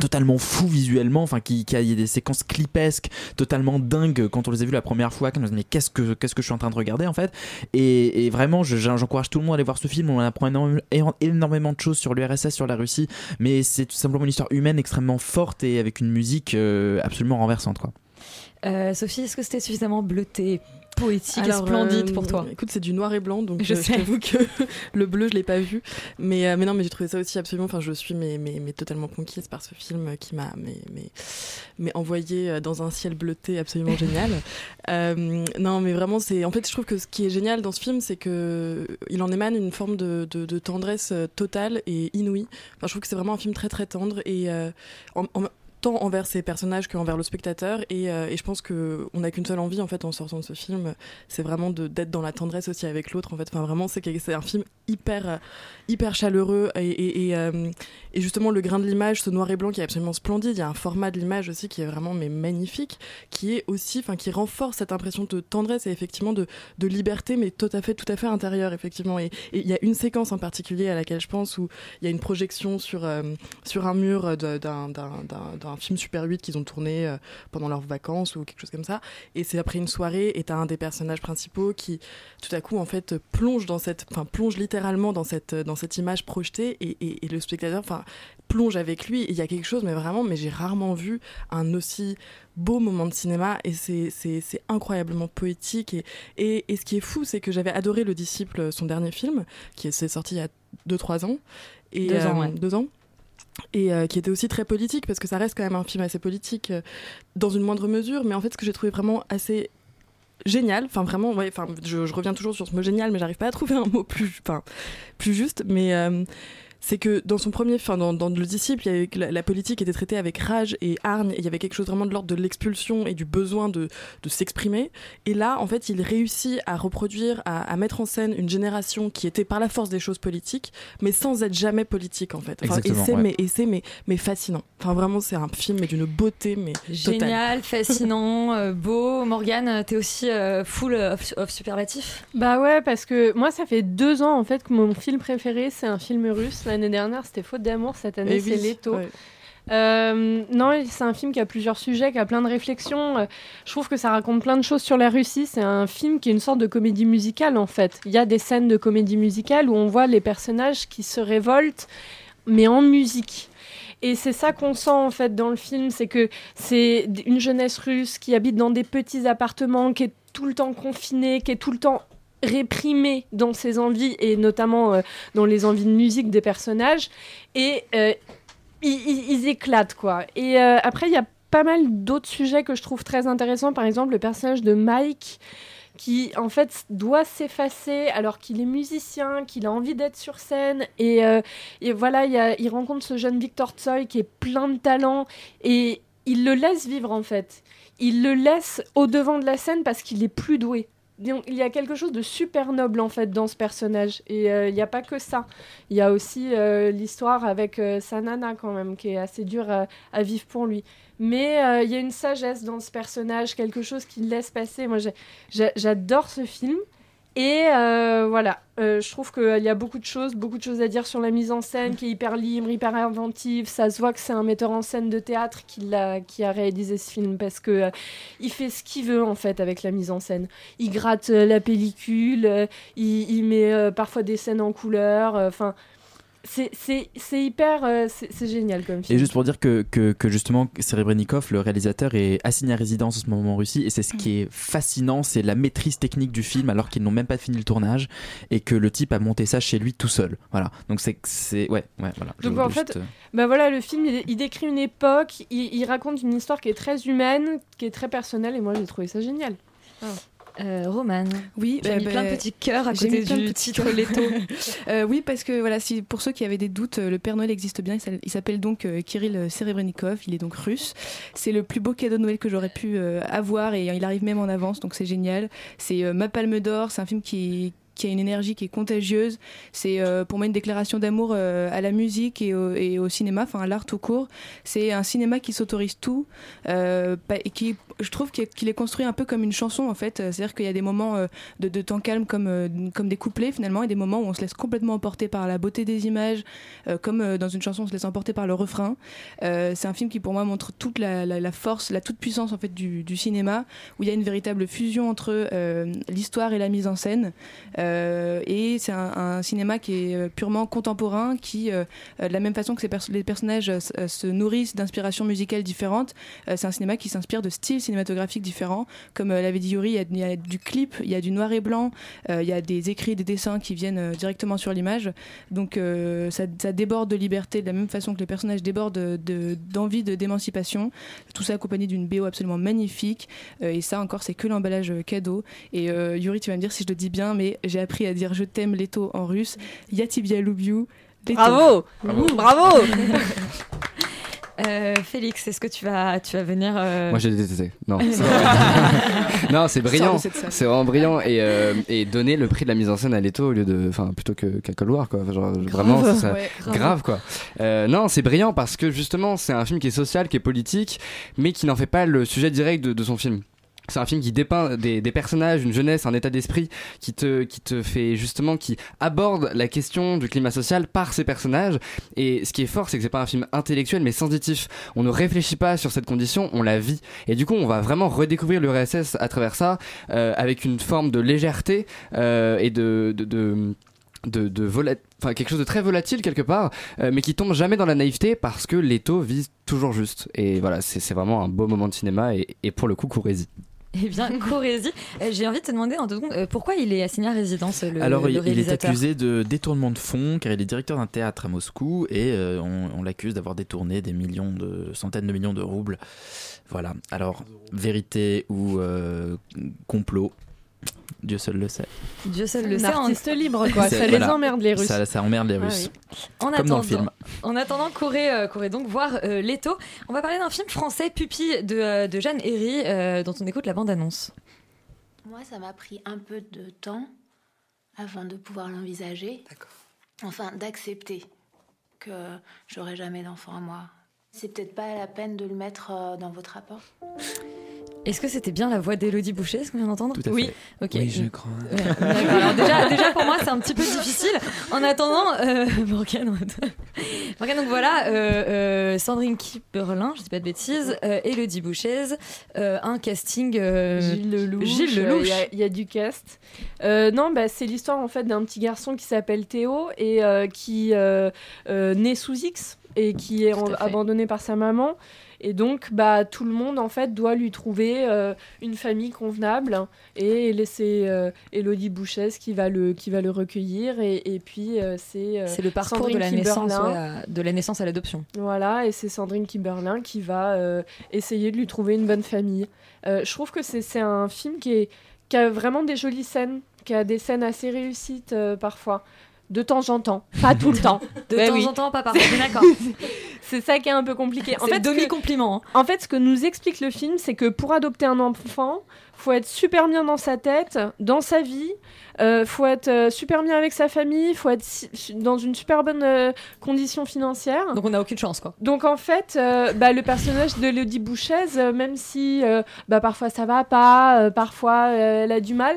totalement fou visuellement, enfin qui, qui a des séquences clipesques totalement dingues quand on les a vues la première fois, comme on se dit, mais qu'est-ce que je suis en train de regarder en fait? Et, vraiment je- j'encourage tout le monde à aller voir ce film, on apprend énormément de choses sur l'URSS, sur la Russie, mais c'est tout simplement une histoire humaine extrêmement forte et avec une musique euh, absolument renversante quoi. Euh, Sophie, est-ce que c'était suffisamment bleuté, poétique et splendide euh, pour toi Écoute, c'est du noir et blanc, donc Je je, je t'avoue que le bleu, je l'ai pas vu. Mais, euh, mais non, mais j'ai trouvé ça aussi absolument. Enfin, je suis mais, mais, mais totalement conquise par ce film qui m'a mais, mais, mais envoyé euh, dans un ciel bleuté absolument génial. Euh, non, mais vraiment, c'est. En fait, je trouve que ce qui est génial dans ce film, c'est que il en émane une forme de, de, de tendresse euh, totale et inouïe. Enfin, je trouve que c'est vraiment un film très très tendre et euh, en- en- envers ses personnages qu'envers le spectateur. Et, euh, je pense que on n'a qu'une seule envie en fait en sortant de ce film c'est vraiment d'être dans la tendresse aussi avec l'autre en fait. Enfin vraiment c'est un film hyper euh, hyper chaleureux et, euh, et justement le grain de l'image ce noir et blanc qui est absolument splendide. Il y a un format de l'image aussi qui est vraiment mais magnifique qui est aussi enfin qui renforce cette impression de tendresse et effectivement de, liberté mais tout à fait tout à fait intérieure effectivement. Et il y a une séquence en particulier à laquelle je pense où il y a une projection sur sur un mur d'un film Super 8 qu'ils ont tourné euh, pendant leurs vacances ou quelque chose comme ça. Et c'est après une soirée et t'as un des personnages principaux qui, tout à coup, en fait, plonge dans cette, enfin, plonge littéralement dans cette, dans cette image projetée et, et- et le spectateur, enfin, plonge avec lui. Il y a quelque chose, mais vraiment, mais j'ai rarement vu un aussi beau moment de cinéma et c'est incroyablement poétique et, et, et ce qui est fou c'est que j'avais adoré Le Disciple son dernier film qui est s'est sorti il y a 2-3 ans et Deux ans, euh, ouais. deux ans et euh, qui était aussi très politique parce que ça reste quand même un film assez politique euh, dans une moindre mesure. Mais en fait ce que j'ai trouvé vraiment assez génial enfin vraiment je, je reviens toujours sur ce mot génial mais j'arrive pas à trouver un mot plus plus juste mais euh, c'est que dans son premier, enfin dans, dans le disciple, il y avait que la, la politique était traitée avec rage et hargne, et il y avait quelque chose vraiment de l'ordre de l'expulsion et du besoin de, de s'exprimer. Et là, en fait, il réussit à reproduire, à, à mettre en scène une génération qui était par la force des choses politiques, mais sans être jamais politique en fait. Enfin, et Exactement, c'est ouais. mais, et c'est mais, mais fascinant. Enfin vraiment, c'est un film mais d'une beauté mais totale. Génial, fascinant, euh, beau. Morgane, t'es aussi euh, full of, of superlatifs Bah ouais, parce que moi, ça fait deux ans en fait que mon film préféré, c'est un film russe. L'année dernière, c'était Faute d'amour. Cette année, Et c'est oui, Leto. ouais. Euh, non, c'est un film qui a plusieurs sujets, qui a plein de réflexions. Euh, Je trouve que ça raconte plein de choses sur la Russie. C'est un film qui est une sorte de comédie musicale en fait. Il y a des scènes de comédie musicale où on voit les personnages qui se révoltent, mais en musique. Et c'est ça qu'on sent en fait dans le film, c'est que c'est une jeunesse russe qui habite dans des petits appartements, qui est tout le temps confinée, qui est tout le temps réprimée dans ses envies et notamment euh, dans les envies de musique des personnages. Et euh, ils, éclatent quoi. Et euh, après il y a pas mal d'autres sujets que je trouve très intéressants. Par exemple le personnage de Mike qui en fait doit s'effacer alors qu'il est musicien, qu'il a envie d'être sur scène et, voilà il rencontre ce jeune Victor Tsoi qui est plein de talent et il le laisse vivre en fait. Il le laisse au devant de la scène parce qu'il est plus doué. Il y a quelque chose de super noble en fait dans ce personnage et euh, il n'y a pas que ça. Il y a aussi euh, l'histoire avec euh, sa nana quand même qui est assez dure à, vivre pour lui. Mais euh, il y a une sagesse dans ce personnage, quelque chose qui laisse passer. Moi j'adore ce film. Et euh, voilà, Euh, je trouve qu'il y a beaucoup de choses, beaucoup de choses à dire sur la mise en scène qui est hyper libre, hyper inventive. Ça se voit que c'est un metteur en scène de théâtre qui, a réalisé ce film parce que euh, il fait ce qu'il veut en fait avec la mise en scène. Il gratte la pellicule, il, il met parfois des scènes en couleur. Enfin, c'est, c'est, c'est hyper, euh, c'est, génial comme film. Et juste pour dire que, que, que justement, Serebrennikov, le réalisateur, est assigné à résidence en ce moment en Russie. Et c'est ce qui est fascinant, c'est la maîtrise technique du film alors qu'ils n'ont même pas fini le tournage et que le type a monté ça chez lui tout seul. Voilà. Donc c'est. c'est ouais, ouais, voilà. Je Donc voulais en juste, fait, euh, bah voilà, le film il, il décrit une époque, il, il raconte une histoire qui est très humaine, qui est très personnelle, et moi j'ai trouvé ça génial. Euh, Romane. Oui, J'ai bah, mis bah, plein de petits cœurs à j'ai côté de du petits titre cœurs. Leto. Euh, oui, parce que voilà, si, pour ceux qui avaient des doutes, euh, le Père Noël existe bien. Il s'appelle- donc euh, Kirill Serebrennikov. Il est donc russe. C'est le plus beau cadeau de Noël que j'aurais pu euh, avoir et il arrive même en avance, donc c'est génial. C'est euh, Ma Palme d'Or. C'est un film qui qui a une énergie qui est contagieuse. C'est euh, pour moi une déclaration d'amour euh, à la musique et au, et au cinéma, enfin à l'art tout court. C'est un cinéma qui s'autorise tout euh, et qui, je trouve qu'il est- construit un peu comme une chanson en fait. C'est-à-dire qu'il y a des moments euh, de, de temps calme comme, euh, comme des couplets finalement et des moments où on se laisse complètement emporter par la beauté des images, euh, comme euh, dans une chanson on se laisse emporter par le refrain. Euh, c'est un film qui pour moi montre toute la, force, la toute puissance en fait du, cinéma où il y a une véritable fusion entre euh, l'histoire et la mise en scène. Euh, et c'est un, cinéma qui est euh, purement contemporain, qui, euh, euh, de la même façon que les personnages euh, euh, se nourrissent d'inspirations musicales différentes, euh, c'est un cinéma qui s'inspire de styles cinématographiques différents. Comme euh, l'avait dit Yuri, il y a- il y, a du clip, il y a du noir et blanc, euh, il y a des écrits, des dessins qui viennent euh, directement sur l'image. Donc ça, ça déborde de liberté, de la même façon que les personnages débordent de- de- d'envie de, d'émancipation. Tout ça accompagné d'une BO absolument magnifique. Et ça encore, c'est que l'emballage cadeau. Et Yuri, tu vas me dire si je le dis bien, mais j'ai appris à dire je t'aime Leto en russe. Yatibia Lubiu. Bravo. Bravo Euh, Félix, est-ce que tu vas, tu vas venir euh, Moi j'ai détesté. Non, non, c'est brillant. C'est vraiment brillant et, euh, et donner le prix de la mise en scène à Leto au lieu de, enfin plutôt que qu'à Colwar quoi. Genre, vraiment, c'est ça- ouais, grave. grave quoi. Euh, non, c'est brillant parce que justement c'est un film qui est social, qui est politique, mais qui n'en fait pas le sujet direct de, de son film. C'est un film qui dépeint des, personnages, une jeunesse, un état d'esprit qui te, qui te fait justement, qui aborde la question du climat social par ces personnages. Et ce qui est fort, c'est que c'est pas un film intellectuel mais sensitif. On ne réfléchit pas sur cette condition, on la vit. Et du coup, on va vraiment redécouvrir le RSS à travers ça, euh, avec une forme de légèreté euh, et de, de, de de, de enfin quelque chose de très volatile quelque part, euh, mais qui tombe jamais dans la naïveté parce que Leto vise toujours juste. Et voilà, c'est vraiment un beau moment de cinéma et, et pour le coup, courez-y. Eh bien, Corésie. Euh, J'ai envie de te demander en deux secondes, euh, pourquoi il est assigné à résidence, le, Alors, le il, il est accusé de détournement de fonds car il est directeur d'un théâtre à Moscou et euh, on, on l'accuse d'avoir détourné des millions de centaines de millions de roubles. Voilà. Alors, vérité ou euh, complot Dieu seul le sait. Dieu seul le sait. en- artiste libre, quoi. Ça les emmerde, les Russes. Ça, ça emmerde les Ah Russes. En Comme dans attendant, le film. en attendant, courez, euh, courez donc voir euh, Leto. On va parler d'un film français, Pupille, de, euh, de Jeanne Herry, euh, dont on écoute la bande-annonce. Moi, ça m'a pris un peu de temps avant de pouvoir l'envisager. Enfin, d'accepter que j'aurai jamais d'enfant à moi. C'est peut-être pas la peine de le mettre euh, dans votre rapport? Est-ce que c'était bien la voix d'Elodie Boucher, ce qu'on vient d'entendre Oui. fait. Ok. Oui, je crois. Ouais. Alors déjà, déjà, pour moi, c'est un petit peu difficile. En attendant, euh, Morgane, Morgane, donc voilà, euh, euh, Sandrine Kiberlin, je dis pas de bêtises, euh, Elodie Boucher, euh, un casting. euh, Gilles Lelouch. Gilles Lelouch. Il y a- il y, a du cast. Euh, non, bah, c'est l'histoire en fait d'un petit garçon qui s'appelle Théo et euh, qui euh, euh, naît sous X et qui est en- abandonné par sa maman. Et donc, bah, tout le monde en fait doit lui trouver euh, une famille convenable et laisser euh, Elodie Bouchès qui va le qui va le recueillir et, et puis euh, c'est euh, C'est le parcours Sandrine de la, naissance, ouais, à- de la naissance à l'adoption. Voilà, et c'est Sandrine Kiberlin qui va essayer de lui trouver une bonne famille. Je trouve que c'est un film qui, est, qui a vraiment des jolies scènes, qui a des scènes assez réussites parfois. De temps en temps, pas tout le temps. De Ouais, temps oui. en temps, pas parfois, d'accord. c'est ça qui est un peu compliqué. Ce que- demi-compliment. En fait, ce que nous explique le film, c'est que pour adopter un enfant, faut être super bien dans sa tête, dans sa vie, euh, faut être euh, super bien avec sa famille, faut être si- dans une super bonne euh, condition financière. Donc on n'a aucune chance, quoi. Donc en fait, euh, bah, le personnage de Lydie Bouchez, euh, même si bah, parfois ça va pas, parfois elle a du mal,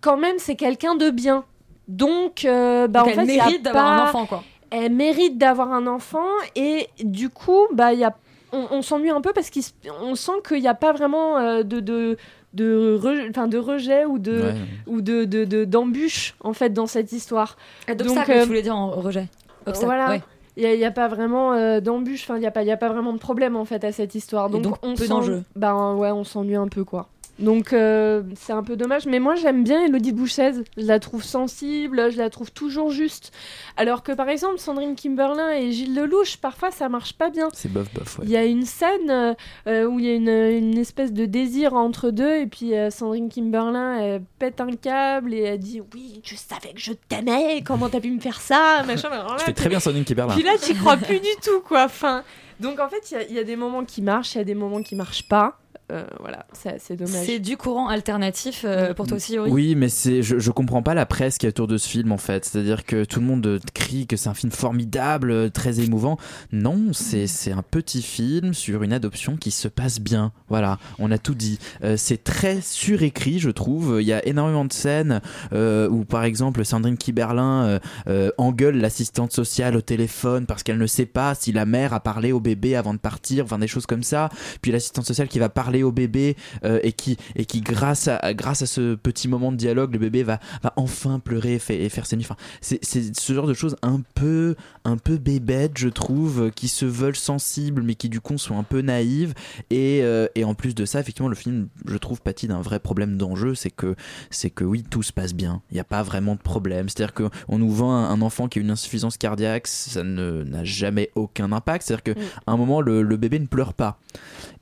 quand même c'est quelqu'un de bien. Donc, euh, bah, Donc en elle fait, mérite d'avoir un enfant, quoi. Elle mérite d'avoir un enfant et du coup, bah, il y a... on, on s'ennuie un peu parce qu'on sent qu'il n'y a pas vraiment euh, de... de de, re- de rejet ou de Ouais. ou de de- de- d'embûche en fait dans cette histoire D'obstacle, Donc, euh, je voulais dire en rejet. Obstacle, voilà. ouais. Il n'y a, pas vraiment euh, d'embûche, enfin, il n'y a, pas- il y a pas vraiment de problème en fait à cette histoire. Donc, donc, on peu d'enjeux. Ben ouais, on s'ennuie un peu quoi. Donc euh, c'est un peu dommage, mais moi j'aime bien Elodie Bouchez. Je la trouve sensible, je la trouve toujours juste. Alors que par exemple Sandrine Kimberlin et Gilles Lelouch, parfois ça marche pas bien. C'est bof bof, ouais. Il y a une scène euh, euh, où il y a une, une espèce de désir entre deux, et puis euh, Sandrine Kimberlin elle pète un câble et elle dit Oui, je savais que je t'aimais, comment t'as pu me faire ça machin. Alors Tu là, fais très bien Sandrine Kiberlin. Puis là, tu crois plus du tout, quoi. Enfin, donc en fait, il y y, a des moments qui marchent, il y a des moments qui marchent pas. Euh, voilà, c'est c'est dommage. C'est du courant alternatif euh, pour toi aussi, Yuri? Oui, mais c'est, je, je comprends pas la presse qui est autour de ce film en fait. C'est-à-dire que tout le monde crie que c'est un film formidable, euh, très émouvant. Non, c'est, c'est un petit film sur une adoption qui se passe bien. Voilà, on a tout dit. Euh, c'est très surécrit, je trouve. Il y a énormément de scènes euh, où, par exemple, Sandrine Kiberlin euh, euh, engueule l'assistante sociale au téléphone parce qu'elle ne sait pas si la mère a parlé au bébé avant de partir, enfin des choses comme ça. Puis l'assistante sociale qui va parler au bébé euh, et qui et qui grâce à grâce à ce petit moment de dialogue, le bébé va va enfin pleurer et, fait- et faire ses nuits. Enfin, c'est ce genre de choses un peu un peu bébêtes, je trouve, qui se veulent sensibles mais qui du coup sont un peu naïves. Et euh, et en plus de ça, effectivement, le film, je trouve, pâtit d'un vrai problème d'enjeu, c'est que c'est que oui, tout se passe bien. Il n'y a pas vraiment de problème. C'est-à-dire que on nous vend un, un enfant qui a une insuffisance cardiaque, ça n'a jamais aucun impact. C'est-à-dire que Mm. un moment, le, le bébé ne pleure pas.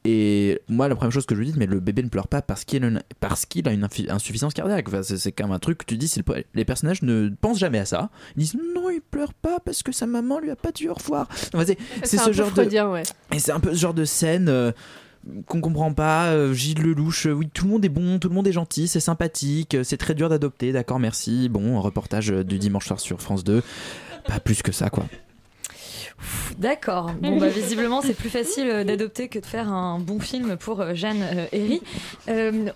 Et moi, la première chose que je lui dis, mais le bébé ne pleure pas parce qu'il a une, parce qu'il a une infi- insuffisance cardiaque. Enfin, c'est, quand même un truc que tu dis, le- les personnages ne pensent jamais à ça. Ils disent non, il pleure pas parce que sa maman lui a pas dit au revoir. Enfin, c'est, ce peu genre de ouais. et c'est un peu ce genre de scène euh, qu'on comprend pas. euh, Gilles Lelouch, euh, oui, tout le monde est bon, tout le monde est gentil, c'est sympathique, euh, c'est très dur d'adopter, d'accord, merci. Bon, reportage du dimanche soir sur France 2. Pas plus que ça, quoi. D'accord. Bah, visiblement, c'est plus facile euh, d'adopter que de faire un bon film pour euh, Jeanne euh, Herry.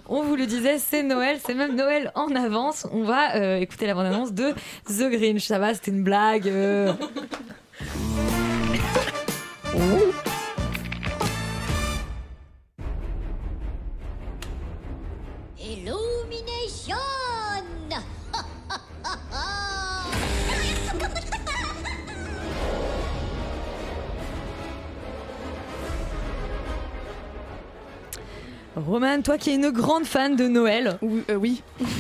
On vous le disait, c'est Noël, c'est même Noël en avance. On va écouter la bande-annonce de The Grinch. Ça va, c'était une blague. Illumination! Toi qui es une grande fan de Noël. Oui.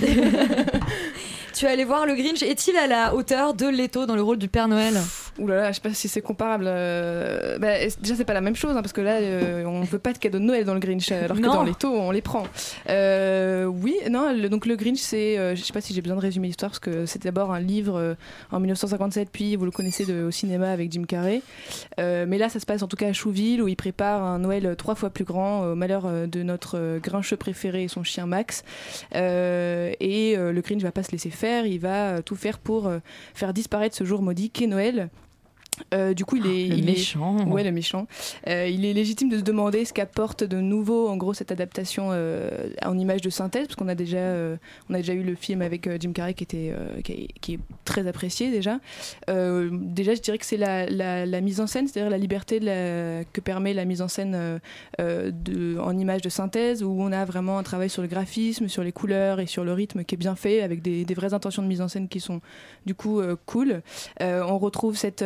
tu es allé voir le Grinch. Est-il à la hauteur de Leto dans le rôle du Père Noël? Ouh là là, je sais pas si c'est comparable. euh, bah, déjà, c'est pas la même chose, hein, parce que là, euh, on veut pas de cadeaux de Noël dans le Grinch, alors que Non. dans les taux, on les prend. Euh, oui, non, le- donc le Grinch, c'est. euh, je sais pas si j'ai besoin de résumer l'histoire, parce que c'était d'abord un livre euh, en 1957, puis vous le connaissez de- au cinéma avec Jim Carrey. Euh, mais là, ça se passe en tout cas à Chouville, où il prépare un Noël trois fois plus grand, au malheur euh, de notre euh, grincheux préféré et son chien Max. Euh, et euh, le Grinch va pas se laisser faire, il va euh, tout faire pour euh, faire disparaître ce jour maudit qu'est Noël. Euh, du coup, il est, le il est- méchant. ouais, le méchant. Euh, il est légitime de se demander ce qu'apporte de nouveau, en gros, cette adaptation euh, en image de synthèse, parce qu'on a déjà, on a déjà eu le film avec Jim Carrey qui était, qui, est, qui est très apprécié déjà. Déjà, je dirais que c'est la, la- la mise en scène, c'est-à-dire la liberté de la- que permet la mise en scène de, en image de synthèse, où on a vraiment un travail sur le graphisme, sur les couleurs et sur le rythme qui est bien fait, avec des, des vraies intentions de mise en scène qui sont du coup cool. On retrouve cette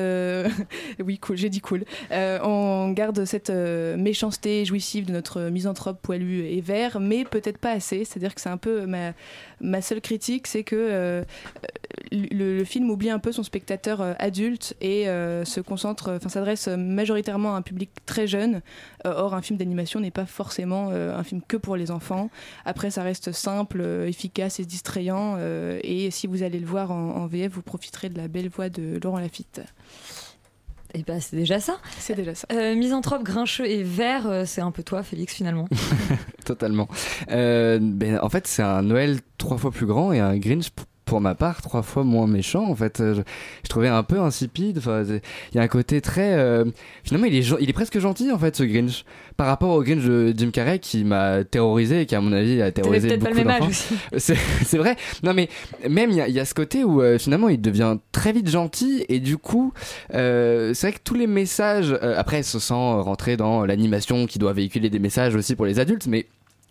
oui cool j'ai dit cool. Euh, on garde cette euh, méchanceté jouissive de notre misanthrope poilu et vert mais peut-être pas assez. C'est à dire que c'est un peu ma, ma seule critique c'est que euh, le, film oublie un peu son spectateur euh, adulte et euh, se concentre enfin s'adresse majoritairement à un public très jeune. Euh, or un film d'animation n'est pas forcément euh, un film que pour les enfants. Après ça reste simple euh, efficace et distrayant euh, et si vous allez le voir en, en VF vous profiterez de la belle voix de Laurent Lafitte Et bah, c'est déjà ça. C'est déjà ça. Euh, misanthrope, grincheux et vert, euh, c'est un peu toi, Félix, finalement. Totalement. Euh, ben, en fait, c'est un Noël trois fois plus grand et un Grinch, pour ma part, trois fois moins méchant. En fait, Euh, je, je trouvais un peu insipide. Enfin, il y a un côté très. euh, finalement, il est, il est presque gentil, en fait, ce Grinch. Par rapport au Grinch de Jim Carrey qui m'a terrorisé et qui, à mon avis, a terrorisé peut-être pas beaucoup le même âge d'enfants. aussi. C'est vrai. Non, mais même il y, a- il y a ce côté où euh, finalement il devient très vite gentil et du coup, euh, c'est vrai que tous les messages. après, se sent rentrer dans l'animation qui doit véhiculer des messages aussi pour les adultes, mais.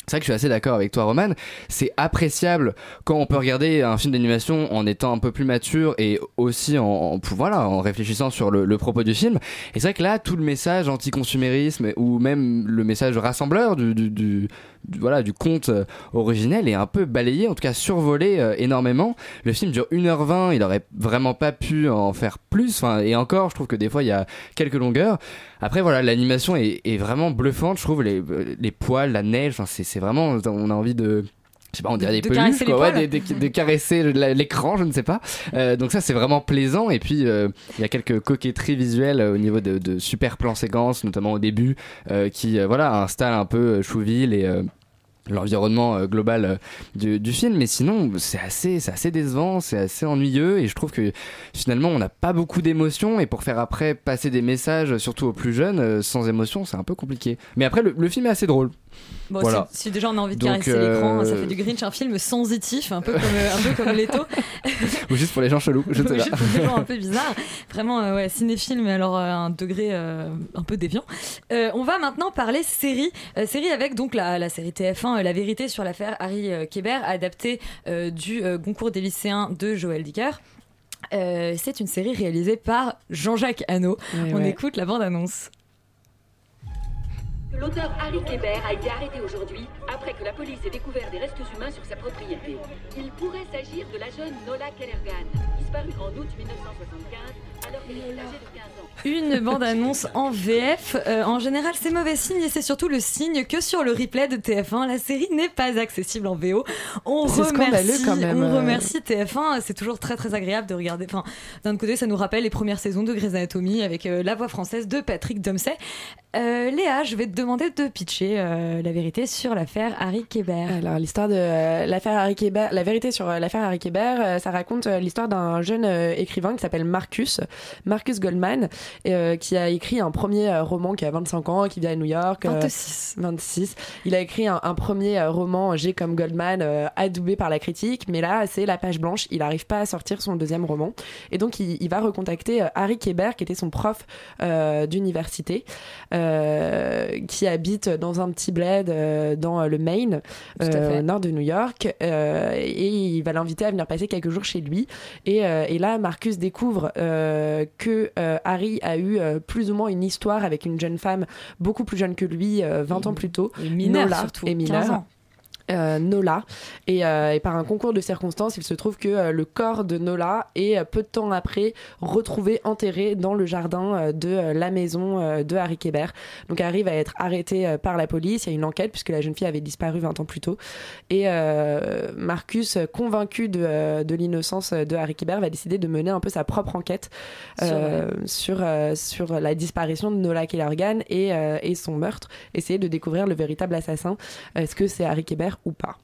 C'est vrai que je suis assez d'accord avec toi, Roman. C'est appréciable quand on peut regarder un film d'animation en étant un peu plus mature et aussi en, voilà, en réfléchissant sur le, propos du film. Et c'est vrai que là, tout le message anti-consumérisme ou même le message rassembleur du, du- du- voilà, du conte euh, originel est un peu balayé, en tout cas survolé euh, énormément. Le film dure 1h20, il aurait vraiment pas pu en faire plus. Enfin, et encore, je trouve que des fois, il y a quelques longueurs. Après, voilà, l'animation est, est vraiment bluffante, je trouve. Les, euh, les poils, la neige, c'est vraiment. On a envie de. Je sais pas, on dirait des de peluches, caresser quoi. Ouais, des- de caresser l'écran, je ne sais pas. Euh, donc ça, c'est vraiment plaisant. Et puis, euh, il y a quelques coquetteries visuelles euh, au niveau de, de super plans séquences, notamment au début, qui, voilà, installent un peu Chouville et... l'environnement global du, du film mais sinon c'est assez c'est assez décevant c'est assez ennuyeux et je trouve que finalement on n'a pas beaucoup d'émotions et pour faire après passer des messages surtout aux plus jeunes sans émotion c'est un peu compliqué mais après le, le film est assez drôle Bon, voilà si, si déjà on a envie de Donc, caresser euh, l'écran, ça fait du Grinch un film sensitif, un peu comme, euh, un peu comme Leto. ou juste pour les gens chelous je sais Juste pour des gens un peu bizarres. Vraiment, euh, ouais, cinéphile, mais alors à un degré euh, un peu déviant. Euh, on va maintenant parler série. Euh, série avec donc la, la série TF1, euh, La vérité sur l'affaire Harry euh, Kéber, adaptée euh, du euh, concours des lycéens de Joël Dicker. Euh, c'est une série réalisée par Jean-Jacques Hano. On ouais. écoute la bande-annonce. L'auteur Harry Kéber a été arrêté aujourd'hui après que la police ait découvert des restes humains sur sa propriété. Il pourrait s'agir de la jeune Nola Kellergan, disparue en août 1975 alors qu'elle était âgée de 15 ans. Une bande-annonce en VF. Euh, en général, c'est mauvais signe et c'est surtout le signe que sur le replay de TF1, la série n'est pas accessible en VO. On remercie, quand même, on euh. remercie TF1. C'est toujours très très agréable de regarder. Enfin, d'un côté, ça nous rappelle les premières saisons de Grey's Anatomy avec euh, la voix française de Patrick Dempsey. Euh, Léa, je vais te demander de pitcher euh, la vérité sur l'affaire Harry Kéber. Alors l'histoire de euh, l'affaire Harry Kéber, la vérité sur euh, l'affaire Harry Kéber, euh, ça raconte l'histoire d'un jeune écrivain qui s'appelle Marcus, Marcus Goldman, qui a écrit un premier roman qui a 25 ans, qui vit à New York. euh, 26. 26. Il a écrit un, un premier roman G comme Goldman, adoubé par la critique, mais là c'est la page blanche. Il n'arrive pas à sortir son deuxième roman, et donc il, il va recontacter Harry Kéber, qui était son prof d'université qui habite dans un petit bled euh, dans le Maine, euh, au nord de New York, euh, et il va l'inviter à venir passer quelques jours chez lui. Et, euh, et là, Marcus découvre euh, que euh, Harry a eu euh, plus ou moins une histoire avec une jeune femme beaucoup plus jeune que lui, euh, 20 ans plus tôt, Et mineur Nola, surtout, et 15 mineure. ans. Euh, Nola. Et, euh, et par un concours de circonstances, il se trouve que euh, le corps de Nola est peu de temps après retrouvé enterré dans le jardin de la maison de Harry Kéber. Donc Harry va être arrêté par la police. Il y a une enquête puisque la jeune fille avait disparu 20 ans plus tôt. Et Marcus, convaincu de, de l'innocence de Harry Kéber, va décider de mener un peu sa propre enquête sur, sur la disparition de Nola Kellergan et, et son meurtre. Essayer de découvrir le véritable assassin. Est-ce que c'est Harry Kéber ou pas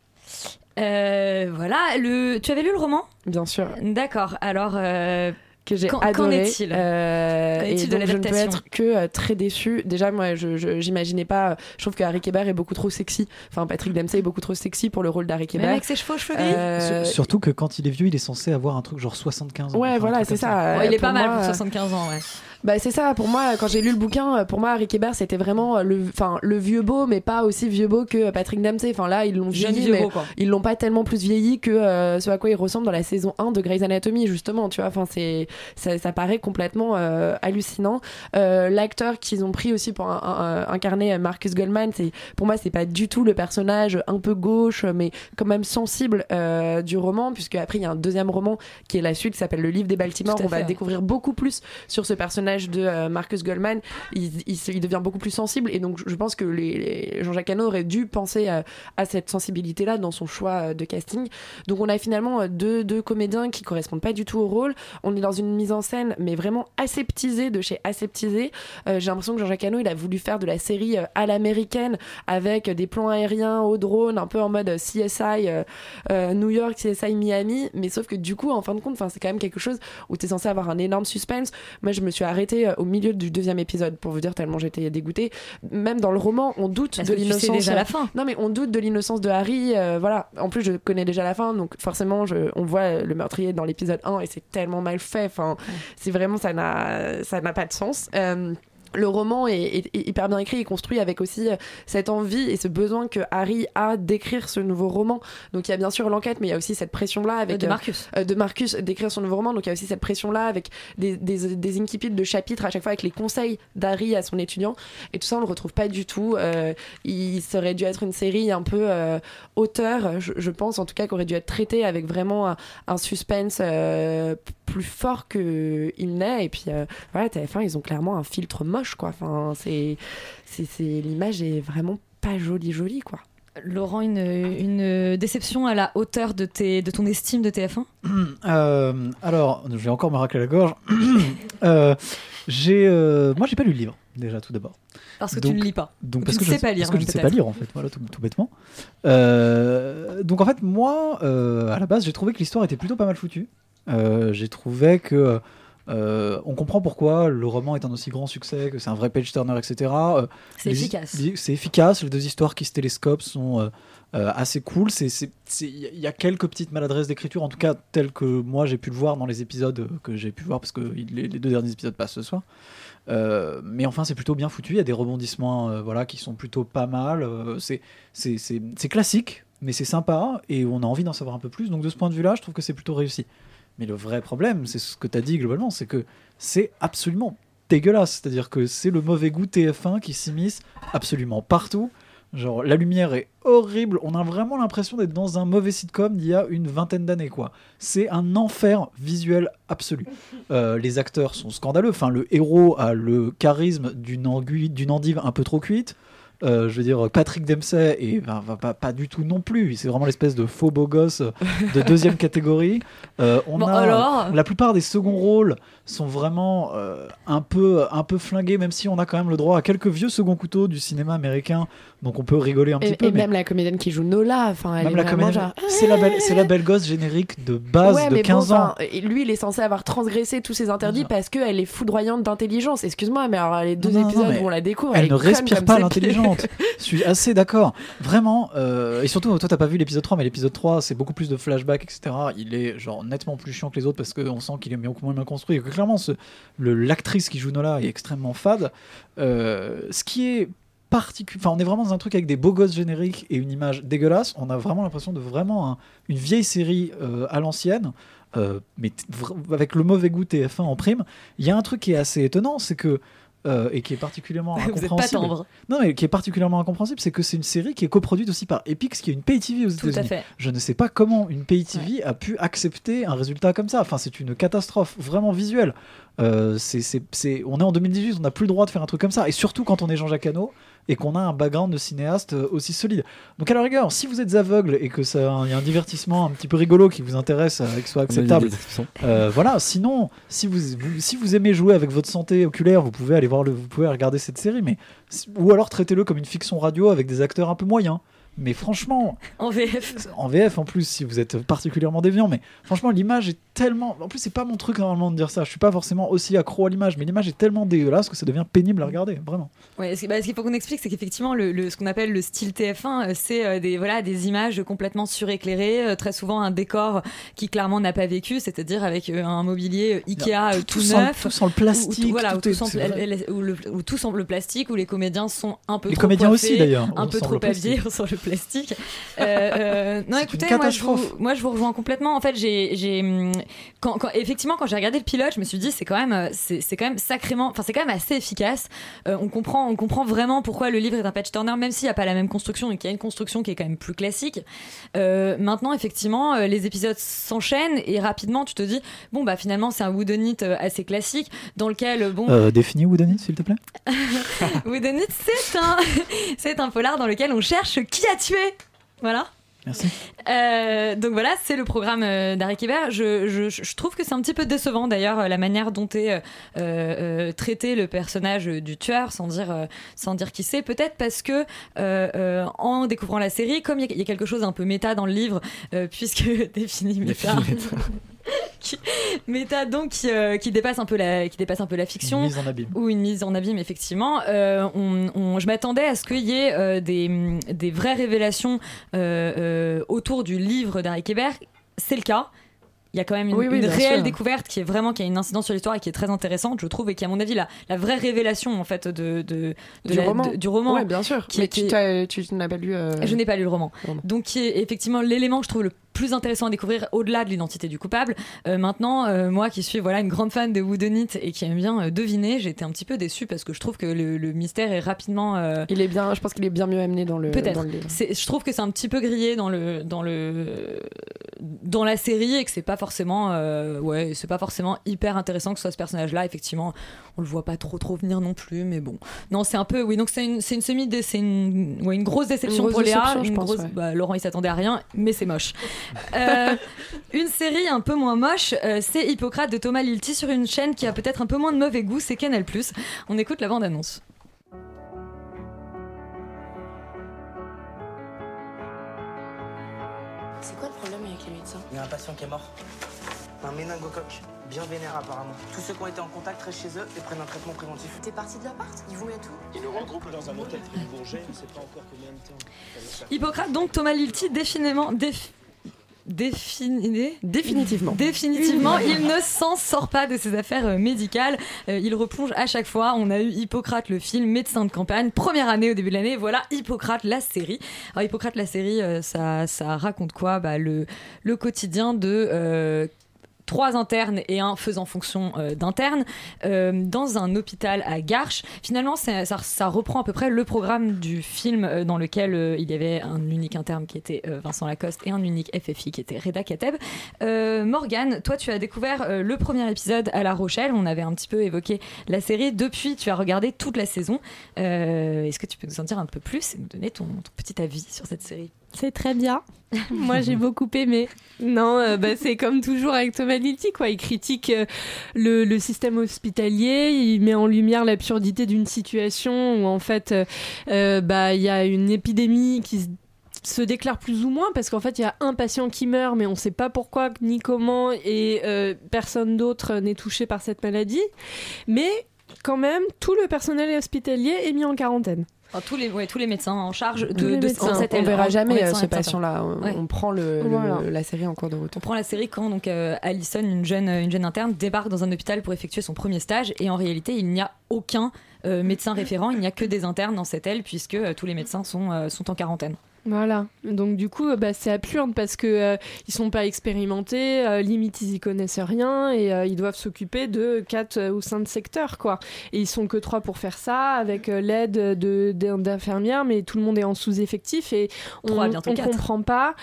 Euh, voilà, le... tu avais lu le roman? Bien sûr. D'accord, alors. euh, que j'ai qu'en- adoré. Qu'en est-il? Euh, Qu'en et est-il de donc je ne peux être que euh, très déçue. Déjà, moi, je je- j'imaginais pas. Je trouve que Harry Kéber est beaucoup trop sexy. Enfin, Patrick Dempsey est beaucoup trop sexy pour le rôle d'Harry Kéber. Même avec ses cheveux aux cheveux gris Euh, Sur- Surtout que quand il est vieux, il est censé avoir un truc genre 75 ans. Ouais, Enfin, voilà, c'est ça. Ouais, il est Euh, pas mal pour euh, 75 ans, ouais. Bah c'est ça, pour moi, quand j'ai lu le bouquin, euh, pour moi, Harry Kéber, c'était vraiment euh, le, enfin, le vieux beau, mais pas aussi vieux beau que Patrick Dempsey. Enfin là, ils l'ont vieilli, mais beau, ils l'ont pas tellement plus vieilli que euh, ce à quoi il ressemble dans la saison 1 de Grey's Anatomy, justement, tu vois. Enfin, c'est, ça, ça paraît complètement euh, hallucinant. Euh, L'acteur qu'ils ont pris aussi pour un- un- un- incarner Marcus Goldman, c'est, pour moi, c'est pas du tout le personnage un peu gauche, mais quand même sensible euh, du roman, puisque après, il y a un deuxième roman qui est la suite, qui s'appelle Le Livre des Baltimore. On va découvrir beaucoup plus sur ce personnage de euh, Marcus Goldman. Il, devient beaucoup plus sensible et donc je pense que les, Jean-Jacques Hano aurait dû penser à, cette sensibilité-là dans son choix euh, de casting. Donc on a finalement euh, deux, deux comédiens qui correspondent pas du tout au rôle. On est dans une mise en scène mais vraiment aseptisée de chez aseptisé. Euh, J'ai l'impression que Jean-Jacques Hano il a voulu faire de la série à l'américaine avec des plans aériens au drone un peu en mode CSI New York, CSI Miami, mais sauf que du coup en fin de compte, c'est quand même quelque chose où tu es censé avoir un énorme suspense. Moi je me suis arrêtée euh, au milieu du deuxième épisode pour vous dire tellement j'étais dégoûtée. Même dans le roman, on doute Parce de que tu sais l'innocence. déjà la fin. Non mais on doute de l'innocence de Harry. euh, voilà. En plus je connais déjà la fin, donc forcément je, on voit le meurtrier dans l'épisode 1 et c'est tellement mal fait. Enfin, c'est vraiment ça n'a ça n'a pas de sens. Euh, le roman est, est- est hyper bien écrit et construit avec aussi euh, cette envie et ce besoin que Harry a d'écrire ce nouveau roman. Donc il y a bien sûr l'enquête, mais il y a aussi cette pression-là avec De Marcus. euh, de Marcus d'écrire son nouveau roman. Donc il y a aussi cette pression-là avec des, des, des incipits de chapitres à chaque fois avec les conseils d'Harry à son étudiant. Et tout ça, on le retrouve pas du tout. Euh, il serait dû être une série un peu euh, auteur, je, je pense, en tout cas, qui aurait dû être traitée avec vraiment un, un suspense euh, plus fort que il n'est. Et puis euh, voilà, TF1, ils ont clairement un filtre moche, quoi. Enfin, c'est, c'est, c'est- l'image est vraiment pas jolie, jolie, quoi. Laurent, une, une déception à la hauteur de, tes, de ton estime de TF1 Euh, alors, je vais encore me racler la gorge. Euh, j'ai, euh, moi, j'ai pas lu le livre déjà tout d'abord. Parce que tu ne lis pas. Donc parce tu que ne je, sais pas lire, Parce que je même, ne sais pas lire en fait, voilà tout, tout bêtement. Euh, donc en fait, moi, euh, à la base, j'ai trouvé que l'histoire était plutôt pas mal foutue. Euh, j'ai trouvé que euh, on comprend pourquoi le roman est un aussi grand succès, que c'est un vrai page turner, etc. Euh, C'est efficace. les- C'est efficace. Les deux histoires qui se télescopent sont euh, assez cool. Il y a- quelques petites maladresses d'écriture, en tout cas telles que moi j'ai pu le voir dans les épisodes que j'ai pu voir parce que les, les deux derniers épisodes passent ce soir. Mais enfin, c'est plutôt bien foutu. Il y a des rebondissements, voilà, qui sont plutôt pas mal. C'est classique, mais c'est sympa et on a envie d'en savoir un peu plus. Donc de ce point de vue-là, je trouve que c'est plutôt réussi. Mais le vrai problème, c'est ce que tu as dit globalement, c'est que c'est absolument dégueulasse. C'est-à-dire que c'est le mauvais goût TF1 qui s'immisce absolument partout. Genre, la lumière est horrible. On a vraiment l'impression d'être dans un mauvais sitcom d'il y a une vingtaine d'années, quoi. C'est un enfer visuel absolu. Euh, les acteurs sont scandaleux. Enfin, le héros a le charisme d'une anguille- d'une endive un peu trop cuite. Euh, je veux dire, Patrick Dempsey et ben, va pas, pas du tout non plus. C'est vraiment l'espèce de faux beau gosse de deuxième catégorie. Euh, on Bon, a alors? la plupart des seconds rôles sont vraiment euh, un peu un peu flingués, même si on a quand même le droit à quelques vieux seconds couteaux du cinéma américain, donc on peut rigoler un petit Et, peu. et mais même la comédienne qui joue Nola, enfin, elle même est la vraiment comédienne, genre. c'est la belle, c'est la belle gosse générique de base ouais, de mais 15 bon, ans. lui, il est censé avoir transgressé tous ses interdits parce qu'elle est foudroyante d'intelligence. Excuse-moi, mais alors les deux Non, épisodes non, où on la découvre, elle ne respire pas ses Je suis assez d'accord. Vraiment. euh, et surtout, toi, t'as pas vu l'épisode 3, mais l'épisode 3, c'est beaucoup plus de flashbacks, etc. Il est genre nettement plus chiant que les autres parce qu'on sent qu'il est mieux- moins bien construit. Et que clairement, l'actrice qui joue Nola est extrêmement fade. Euh, ce qui est. Enfin, on est vraiment dans un truc avec des beaux gosses génériques et une image dégueulasse. On a vraiment l'impression de vraiment un- une vieille série euh, à l'ancienne. mais avec le mauvais goût TF1 en prime, il y a un truc qui est assez étonnant, c'est que euh, et qui est particulièrement Vous êtes pas incompréhensible. tendre. Non, mais qui est particulièrement incompréhensible, c'est que c'est une série qui est coproduite aussi par Epix, qui est une pay TV aux Tout à États-Unis. fait. Je ne sais pas comment une pay TV a pu accepter un résultat comme ça. Enfin, c'est une catastrophe vraiment visuelle. Euh, c'est, c'est- c'est- on est en 2018, on n'a plus le droit de faire un truc comme ça. Et surtout quand on est Jean-Jacques Hano et qu'on a un background de cinéaste euh, aussi solide. Donc à la rigueur, si vous êtes aveugle et que ça il y a un divertissement un petit peu rigolo qui vous intéresse euh, et que ce soit acceptable, euh, voilà. Sinon, si vous, vous- si vous aimez jouer avec votre santé oculaire, vous pouvez aller voir le, vous pouvez regarder cette série, mais ou alors traitez-le comme une fiction radio avec des acteurs un peu moyens. Mais franchement, En VF. en VF en plus, si vous êtes particulièrement déviant, mais franchement, l'image est tellement. En plus, c'est pas mon truc normalement de dire ça. Je suis pas forcément aussi accro à l'image, mais l'image est tellement dégueulasse que ça devient pénible à regarder, vraiment. Ouais, ce bah, ce qu'il faut qu'on explique, c'est qu'effectivement, le, le- ce qu'on appelle le style TF1, euh, c'est euh, des, voilà, des images complètement suréclairées, euh, très souvent un décor qui clairement n'a pas vécu, c'est-à-dire avec un mobilier Ikea Tout neuf. tout sent le où- où plastique, voilà, où tout le- où semble le plastique, où les comédiens sont un peu Les trop comédiens coiffés, aussi, d'ailleurs, Un peu trop habillés, on sent le plastique. Euh, euh, non, écoutez, moi je, vous, moi je vous rejoins complètement. En fait, j'ai, j'ai, hum, quand, quand- effectivement, quand j'ai regardé le pilote, je me suis dit, c'est quand même, euh, c'est, c'est quand même sacrément, enfin, c'est quand même assez efficace. Euh, on comprend, on comprend vraiment pourquoi le livre est un patch turner, même s'il n'y a pas la même construction et qu'il y a une construction qui est quand même plus classique. Euh, maintenant, effectivement, les épisodes s'enchaînent et rapidement, tu te dis, bon, bah finalement, c'est un whodunit euh, assez classique dans lequel, bon, Euh, définis Whodunit, s'il te plaît. Whodunit, c'est un, c'est un polar dans lequel on cherche qui a tué. Voilà. Merci. Euh, donc voilà, c'est le programme euh, d'Harry Kéber. Je, je, je trouve que c'est un petit peu décevant d'ailleurs euh, la manière dont est euh, traité le personnage du tueur, sans dire, sans dire qui c'est. Peut-être parce que euh, en découvrant la série, comme il y, a- il y a quelque chose un peu méta dans le livre, puisque défini méta. méta donc qui, euh, qui dépasse un peu la qui dépasse un peu la fiction Une mise en abîme. ou une mise en abîme effectivement Euh, on, on- je m'attendais à ce qu'il y ait euh, des, des vraies révélations euh, euh, autour du livre d'Harry Kéber c'est le cas il y a quand même une, Oui, oui, réelle sûr. découverte qui est vraiment qui a une incidence sur l'histoire et qui est très intéressante je trouve et qui à mon avis la, la vraie révélation en fait de, de, de Du la- roman. de- du roman Ouais, bien sûr. qui- Mais qui- tu, tu n'as pas lu. euh, je n'ai pas lu le roman. Donc, qui est effectivement l'élément que je trouve le plus intéressant à découvrir au-delà de l'identité du coupable. Euh, maintenant, euh, moi qui suis voilà une grande fan de Whodunit et qui aime bien euh, deviner, j'ai été un petit peu déçue parce que je trouve que le, le mystère est rapidement. euh, Il est bien. Je pense qu'il est bien mieux amené dans le. Peut-être. Je trouve que c'est un petit peu grillé dans le dans le dans la série et que c'est pas forcément euh, ouais c'est pas forcément hyper intéressant que ce soit ce personnage-là. Effectivement, on le voit pas trop trop venir non plus, mais bon. Non, c'est un peu oui donc c'est une c'est une semi c'est une ouais, une grosse déception Une grosse pour Léa. Une pense, grosse ouais. bah, Laurent il s'attendait à rien, mais c'est moche. Euh, une série un peu moins moche, euh, c'est Hippocrate de Thomas Lilti sur une chaîne qui a peut-être un peu moins de mauvais goût, c'est Canal+. On écoute la bande-annonce. C'est quoi le problème avec les médecins? Il y a un patient qui est mort. Un méningocoque, bien vénère apparemment. Tous ceux qui ont été en contact restent chez eux et prennent un traitement préventif. T'es parti de l'appart? Ils vous mettent où Ils nous regroupent dans un hôtel très bourget, on ne sait pas encore combien de temps. Hippocrate, donc Thomas Lilti, définitivement. déf- défini- Définitivement. Définitivement, il ne s'en sort pas de ses affaires euh, médicales. Euh, il replonge à chaque fois. On a eu Hippocrate, le film, médecin de campagne, première année au début de l'année. Voilà, Hippocrate, la série. Alors, Hippocrate, la série, euh, ça, ça raconte quoi? Bah, le, le quotidien de. euh, Trois internes et un faisant fonction euh, d'interne euh, dans un hôpital à Garches. Finalement, ça, reprend à peu près le programme du film euh, dans lequel il y avait un unique interne qui était Vincent Lacoste et un unique FFI qui était Reda Kateb. Morgane, toi, tu as découvert le premier épisode à La Rochelle. On avait un petit peu évoqué la série. Depuis, tu as regardé toute la saison. Est-ce que tu peux nous en dire un peu plus et nous donner ton petit avis sur cette série? C'est très bien. Moi, j'ai beaucoup aimé. Non, euh, bah, c'est comme toujours avec Thomas Lilti, quoi. Il critique euh, le, le système hospitalier, il met en lumière l'absurdité d'une situation où, en fait, euh, bah, il y a une épidémie qui se se déclare plus ou moins parce qu'en fait il y a un patient qui meurt mais on ne sait pas pourquoi ni comment et euh, personne d'autre n'est touché par cette maladie mais quand même tout le personnel hospitalier est mis en quarantaine Enfin, tous, les, ouais, tous les médecins en charge de, de médecins. cette on aile- verra jamais euh, médecin ce patient-là. On, Ouais. on prend le, la série en cours de route. On prend la série quand donc euh, Alison, une jeune, une jeune interne, débarque dans un hôpital pour effectuer son premier stage et en réalité il n'y a aucun euh, médecin référent, il n'y a que des internes dans cette aile puisque euh, tous les médecins sont, euh, sont en quarantaine. Voilà. Donc du coup, euh, bah, c'est absurde parce que euh, ils sont pas expérimentés, euh, limite ils y connaissent rien et euh, ils doivent s'occuper de quatre euh, ou cinq secteurs quoi. Et ils sont que trois pour faire ça avec l'aide de d'infirmières, mais tout le monde est en sous-effectif et on, quatre. comprend pas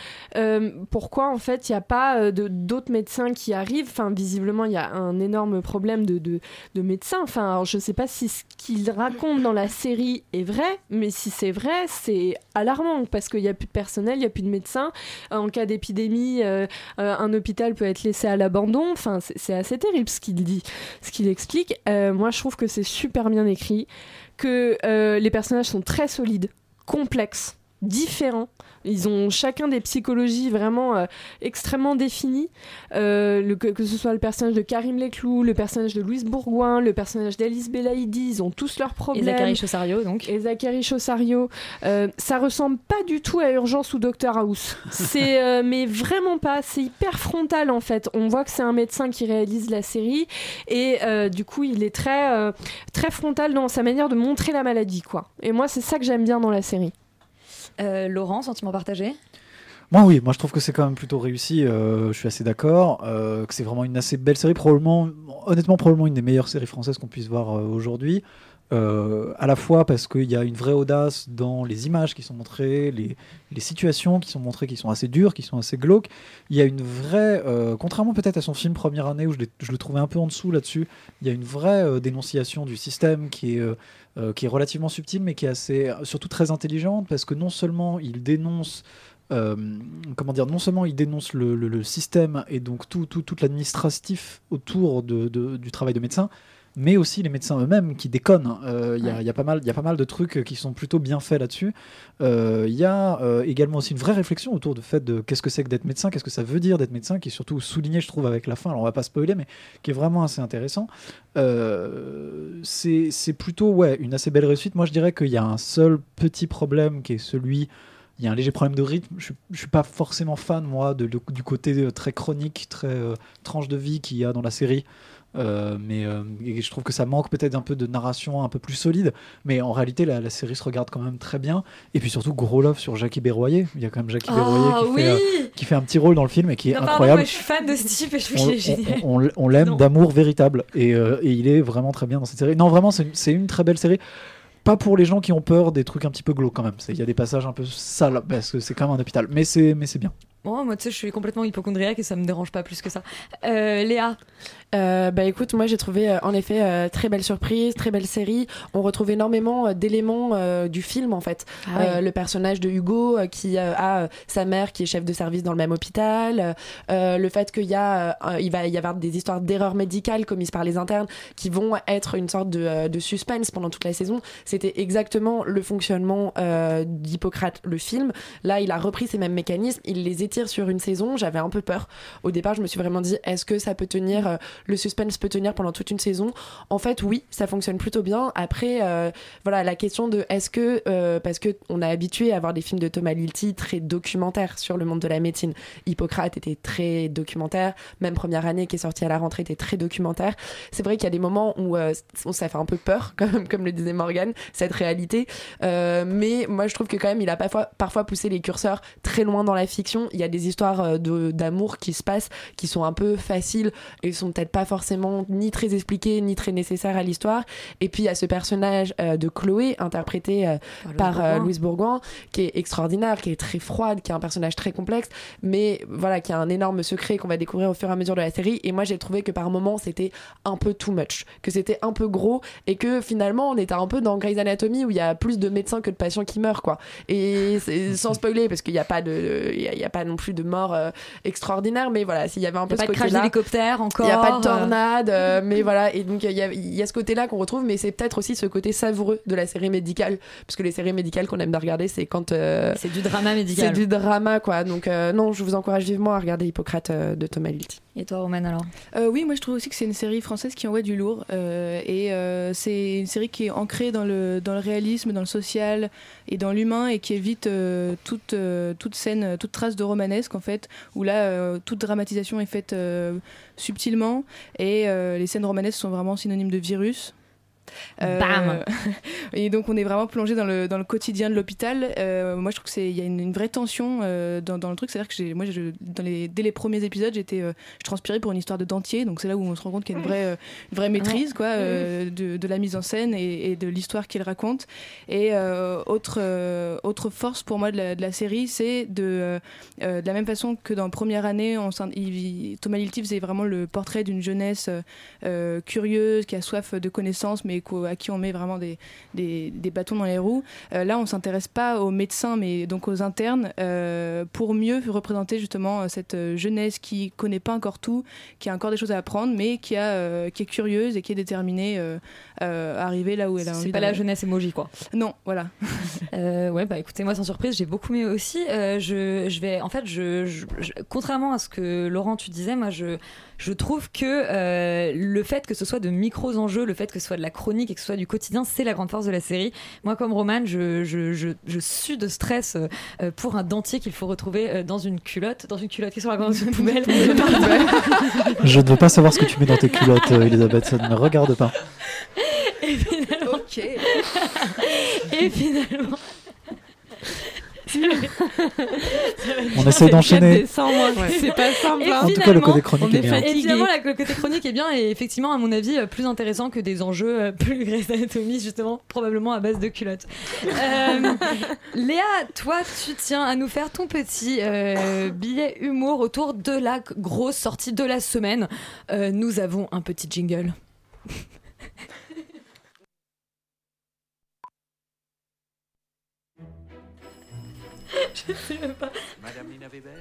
pourquoi en fait il n'y a pas de- d'autres médecins qui arrivent. Enfin, visiblement il y a un énorme problème de, de, de médecins. Enfin, alors, je sais pas si ce qu'ils racontent dans la série est vrai, mais si c'est vrai, c'est alarmant parce qu'il n'y a plus de personnel, il n'y a plus de médecins. En cas d'épidémie, euh, euh, un hôpital peut être laissé à l'abandon. Enfin, c'est assez terrible ce qu'il dit, ce qu'il explique. Euh, moi, je trouve que c'est super bien écrit, que euh, les personnages sont très solides, complexes, différents. Ils ont chacun des psychologies vraiment euh, extrêmement définies. Euh, le- que, que ce soit le personnage de Karim Leclou, le personnage de Louise Bourgoin, le personnage d'Alice Belaïdi, ils ont tous leurs problèmes. Zachary Chossario, donc. Et Zachary Chossario. Euh, ça ressemble pas du tout à Urgence ou Doctor House. C'est, euh, mais vraiment pas. C'est hyper frontal en fait. On voit que c'est un médecin qui réalise la série et du coup il est très, très frontal dans sa manière de montrer la maladie quoi. Et moi c'est ça que j'aime bien dans la série. Euh, Laurent, sentiment partagé? Moi oui, moi je trouve que c'est quand même plutôt réussi, euh, je suis assez d'accord, euh, que c'est vraiment une assez belle série, probablement, honnêtement probablement une des meilleures séries françaises qu'on puisse voir aujourd'hui, Euh, à la fois parce qu'il y a une vraie audace dans les images qui sont montrées, les, situations qui sont montrées qui sont assez dures, qui sont assez glauques, il y a une vraie, euh, contrairement peut-être à son film Première année où je, le trouvais un peu en dessous là-dessus, il y a une vraie euh, dénonciation du système qui est... qui est relativement subtile mais qui est assez, surtout très intelligente parce que non seulement il dénonce comment dire, non seulement il dénonce le, système et donc tout, tout, tout l'administratif autour du travail de médecin, mais aussi les médecins eux-mêmes qui déconnent. Euh, Il y, a- il y a pas mal- il y a pas mal de trucs qui sont plutôt bien faits là-dessus. Euh, Il y a euh, également aussi une vraie réflexion autour du fait de qu'est-ce que c'est que d'être médecin, qu'est-ce que ça veut dire d'être médecin, qui est surtout souligné, je trouve, avec la fin. Alors on va pas spoiler, mais qui est vraiment assez intéressant. C'est plutôt ouais, une assez belle réussite. Moi, je dirais qu'il y a un seul petit problème qui est celui. Il y a un léger problème de rythme. Je, je suis pas forcément fan, moi, de, du côté très chronique, très euh, tranche de vie qu'il y a dans la série. Euh, mais euh, je trouve que ça manque peut-être un peu de narration un peu plus solide. Mais en réalité, la, la série se regarde quand même très bien. Et puis surtout, gros love sur Jackie Berroyer. Il y a quand même Jackie Ah, Berroyer qui, oui fait, euh, qui fait un petit rôle dans le film et qui est Non, pardon, incroyable moi, je suis fan de ce type et je trouve qu'il est génial. on- on- on l'aime d'amour véritable et, et il est vraiment très bien dans cette série. Non, vraiment, c'est une, très belle série. Pas pour les gens qui ont peur des trucs un petit peu glauques quand même. Il y a des passages un peu sales parce que c'est quand même un hôpital, mais c'est mais c'est bien. Bon, moi, tu sais, je suis complètement hypochondriaque et ça me dérange pas plus que ça. Euh, Léa Euh, bah écoute, moi j'ai trouvé euh, en effet euh, très belle surprise, très belle série. On retrouve énormément euh, d'éléments euh, du film en fait. Ah oui. Euh, le personnage de Hugo euh, qui euh, a sa mère qui est chef de service dans le même hôpital. euh, le fait qu'il y a, euh, il va y avoir des histoires d'erreurs médicales commises par les internes qui vont être une sorte de, euh, de suspense pendant toute la saison. C'était exactement le fonctionnement euh, d'Hippocrate, le film. Là, il a repris ces mêmes mécanismes, il les étire sur une saison. J'avais un peu peur. Au départ, je me suis vraiment dit, est-ce que ça peut tenir, euh, le suspense peut tenir pendant toute une saison En fait, oui, ça fonctionne plutôt bien. Après, euh, voilà, la question de est-ce que, euh, parce que on a habitué à avoir des films de Thomas Lilti très documentaires sur le monde de la médecine. Hippocrate était très documentaire, même première année qui est sortie à la rentrée était très documentaire. C'est vrai qu'il y a des moments où euh, ça fait un peu peur, comme, le disait Morgan, cette réalité. Mais moi, je trouve que quand même, il a parfois, parfois poussé les curseurs très loin dans la fiction. Il y a des histoires d'amour qui se passent, qui sont un peu faciles et sont peut-être pas forcément ni très expliquées, ni très nécessaires à l'histoire. Et puis, il y a ce personnage euh, de Chloé, interprété euh, par euh. Louise Bourgoin, qui est extraordinaire, qui est très froide, qui est un personnage très complexe, mais voilà, qui a un énorme secret qu'on va découvrir au fur et à mesure de la série. Et moi, j'ai trouvé que par moments, c'était un peu too much, que c'était un peu gros, et que finalement, on était un peu dans Grey's Anatomy où il y a plus de médecins que de patients qui meurent, quoi. Et sans spoiler, parce qu'il n'y a pas de, il y a, il y a pas non plus de mort euh, extraordinaire, mais voilà, s'il y avait un peu y a ce pas de crash d'hélicoptère encore. Il n'y a pas de. Tornade, euh, mais voilà. Et donc, il y a, il y a ce côté-là qu'on retrouve, mais c'est peut-être aussi ce côté savoureux de la série médicale. Parce que les séries médicales qu'on aime bien regarder, c'est quand. euh, C'est du drama médical. C'est du drama, quoi. Donc, euh, non, je vous encourage vivement à regarder Hippocrate euh, de Thomas Lilti. Et toi, Roman, alors Euh, oui, moi je trouve aussi que c'est une série française qui envoie du lourd. euh, et euh, c'est une série qui est ancrée dans le, dans le réalisme, dans le social et dans l'humain et qui évite toute, toute scène, toute trace de romanesque en fait, où là toute dramatisation est faite subtilement et les scènes romanesques sont vraiment synonymes de virus. Bam. Et donc on est vraiment plongé dans le, dans le quotidien de l'hôpital. Euh, moi je trouve qu'il y a une, une vraie tension euh, dans, dans le truc. C'est-à-dire que moi, je- dans les, dès les premiers épisodes, j'étais, euh, je transpirais pour une histoire de dentier. Donc c'est là où on se rend compte qu'il y a une vraie, euh, une vraie maîtrise quoi, euh, de, de la mise en scène et, et de l'histoire qu'il raconte. Et euh, autre, euh, autre force pour moi de la, de la série, c'est de, euh, euh, de la même façon que dans Première année, on, il- Thomas Lilti faisait vraiment le portrait d'une jeunesse euh, euh, curieuse, qui a soif de connaissances, mais qu'au- à qui on met vraiment des, des, des bâtons dans les roues. Euh, là, on s'intéresse pas aux médecins, mais donc aux internes, euh, pour mieux représenter justement euh, cette jeunesse qui connaît pas encore tout, qui a encore des choses à apprendre, mais qui, a, qui est curieuse et qui est déterminée à arriver là où elle a envie C'est pas la jeunesse emoji, quoi. Non, voilà. Ouais, bah écoutez, moi sans surprise, j'ai beaucoup aimé aussi. Je, je vais, en fait, je, je- je- contrairement à ce que Laurent tu disais, moi je, je trouve que le fait que ce soit de micros enjeux, le fait que ce soit de la chronique et que ce soit du quotidien, c'est la grande force de la série. Moi, comme Roman, je, je, je, je sue de stress euh, pour un dentier qu'il faut retrouver euh, dans une culotte, dans une culotte qui sont dans une poubelle. Je ne veux pas savoir ce que tu mets dans tes culottes, euh, Elisabeth, ça ne me regarde pas. Et finalement. Ok. Et finalement. On essaie d'enchaîner. C'est pas simple. Et hein. En tout cas, le côté chronique on est bien. Et finalement, le côté chronique est bien et effectivement, à mon avis, euh, plus intéressant que des enjeux euh, plus Grey's Anatomy, justement, probablement à base de culottes. Euh, Léa, toi, tu tiens à nous faire ton petit euh, billet humour autour de la grosse sortie de la semaine. Euh, nous avons un petit jingle. Je sais même pas. Madame Nina Weber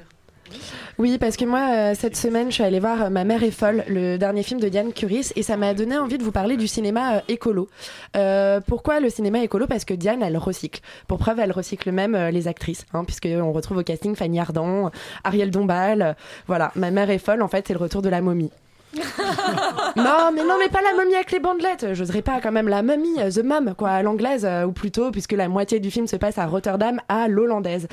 Oui, parce que moi, euh, cette semaine, je suis allée voir euh, Ma mère est folle, le dernier film de Diane Curis, et ça m'a donné envie de vous parler du cinéma euh, écolo. Euh, pourquoi le cinéma écolo? Parce que Diane, elle recycle. Pour preuve, elle recycle même les actrices, hein, puisqu'on retrouve au casting Fanny Ardant, Ariel Dombal. voilà, Ma mère est folle, en fait, c'est le retour de la momie. non, mais non, mais pas la momie avec les bandelettes. J'oserais pas quand même la momie, euh, The Mum, quoi, à l'anglaise, euh, ou plutôt, puisque la moitié du film se passe à Rotterdam, à l'hollandaise.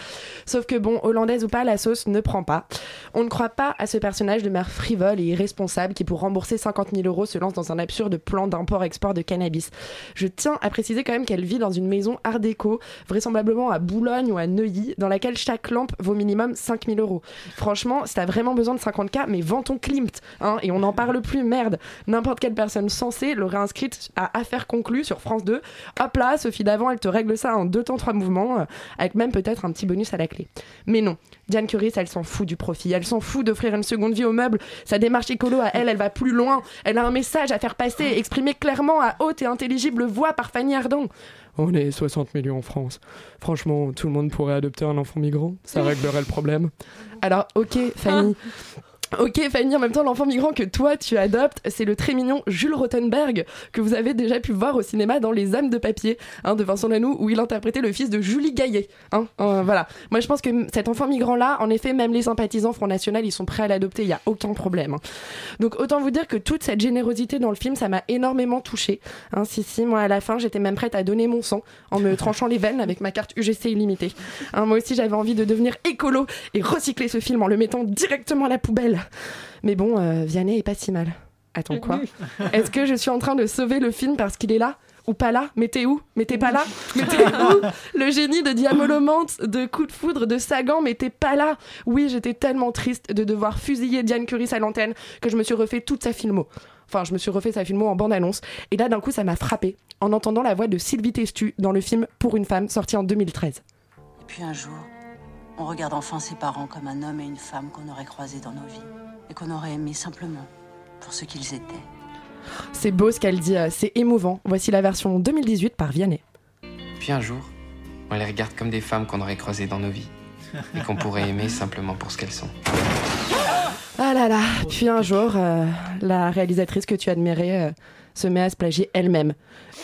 Sauf que bon, hollandaise ou pas, la sauce ne prend pas. On ne croit pas à ce personnage de mère frivole et irresponsable qui, pour rembourser 50 000 euros, se lance dans un absurde plan d'import-export de cannabis. Je tiens à préciser quand même qu'elle vit dans une maison art déco, vraisemblablement à Boulogne ou à Neuilly, dans laquelle chaque lampe vaut minimum 5 000 euros. Franchement, si t'as vraiment besoin de 50K, mais vends ton Klimt, hein, et on n'en parle plus, merde. N'importe quelle personne sensée l'aurait inscrite à affaire conclue sur France 2. Hop là, Sophie d'avant, elle te règle ça en deux temps, trois mouvements, euh, avec même peut-être un petit bonus à la clé. Mais non, Diane Curie, elle s'en fout du profit. Elle s'en fout d'offrir une seconde vie aux meubles. Sa démarche écolo à elle, elle va plus loin. Elle a un message à faire passer, exprimé clairement à haute et intelligible voix par Fanny Ardant. On est 60 millions en France. Franchement, tout le monde pourrait adopter un enfant migrant. Ça réglerait le problème. Alors, ok, Fanny. Ok Fanny, en même temps l'enfant migrant que toi tu adoptes, c'est le très mignon Jules Rottenberg que vous avez déjà pu voir au cinéma dans Les âmes de papier hein, de Vincent Lanoux où il interprétait le fils de Julie Gaillet. Hein, euh, voilà. Moi je pense que cet enfant migrant là, en effet même les sympathisants Front National ils sont prêts à l'adopter, il y a aucun problème. hein. Donc autant vous dire que toute cette générosité dans le film ça m'a énormément touchée. Hein, si si, moi à la fin j'étais même prête à donner mon sang en me tranchant les veines avec ma carte UGC illimitée. Hein, moi aussi j'avais envie de devenir écolo et recycler ce film en le mettant directement à la poubelle. Mais bon, euh, Vianney est pas si mal. Attends quoi? Est-ce que je suis en train de sauver le film parce qu'il est là ou pas là? Mais t'es où? Mais pas là? Mais t'es où? Le génie de Diamolomante, de Coup de foudre, de Sagan, mais t'es pas là Oui, j'étais tellement triste de devoir fusiller Diane Curis à l'antenne que je me suis refait toute sa filmo. Enfin, je me suis refait sa filmo en bande-annonce. Et là, d'un coup, ça m'a frappé en entendant la voix de Sylvie Testu dans le film Pour une femme, sorti en 2013. Et puis un jour, on regarde enfin ses parents comme un homme et une femme qu'on aurait croisés dans nos vies et qu'on aurait aimés simplement pour ce qu'ils étaient. C'est beau ce qu'elle dit, euh, c'est émouvant. Voici la version 2018 par Vianney. Puis un jour, on les regarde comme des femmes qu'on aurait croisées dans nos vies et qu'on pourrait aimer simplement pour ce qu'elles sont. Ah là là, puis un jour, euh, la réalisatrice que tu admirais euh, se met à se plagier elle-même.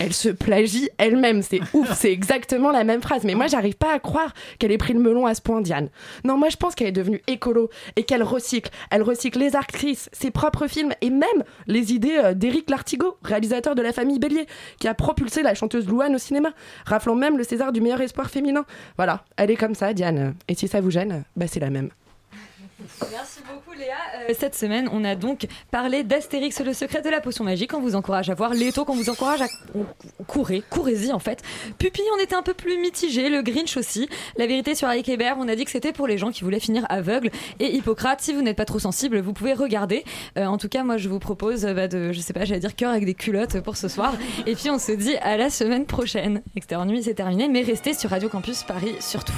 Elle se plagie elle-même, c'est ouf, c'est exactement la même phrase. Mais moi, j'arrive pas à croire qu'elle ait pris le melon à ce point, Diane. Non, moi, je pense qu'elle est devenue écolo et qu'elle recycle. Elle recycle les actrices, ses propres films et même les idées euh, d'Éric Lartigot, réalisateur de La Famille Bélier, qui a propulsé la chanteuse Louane au cinéma, raflant même le César du meilleur espoir féminin. Voilà, elle est comme ça, Diane. Et si ça vous gêne, bah c'est la même. Merci beaucoup Léa. Euh, cette semaine, on a donc parlé d'Astérix le secret de la potion magique. On vous encourage à voir Leto, qu'on vous encourage à courir, courez-y en fait. Pupi, on était un peu plus mitigé, le Grinch aussi. La vérité sur Eric Hébert, on a dit que c'était pour les gens qui voulaient finir aveugles. Et Hippocrate, si vous n'êtes pas trop sensible, vous pouvez regarder. Euh, en tout cas, moi je vous propose bah, de, je sais pas, j'allais dire cœur avec des culottes pour ce soir. Et puis on se dit à la semaine prochaine. Extérieur Nuit, c'est terminé, mais restez sur Radio Campus Paris surtout.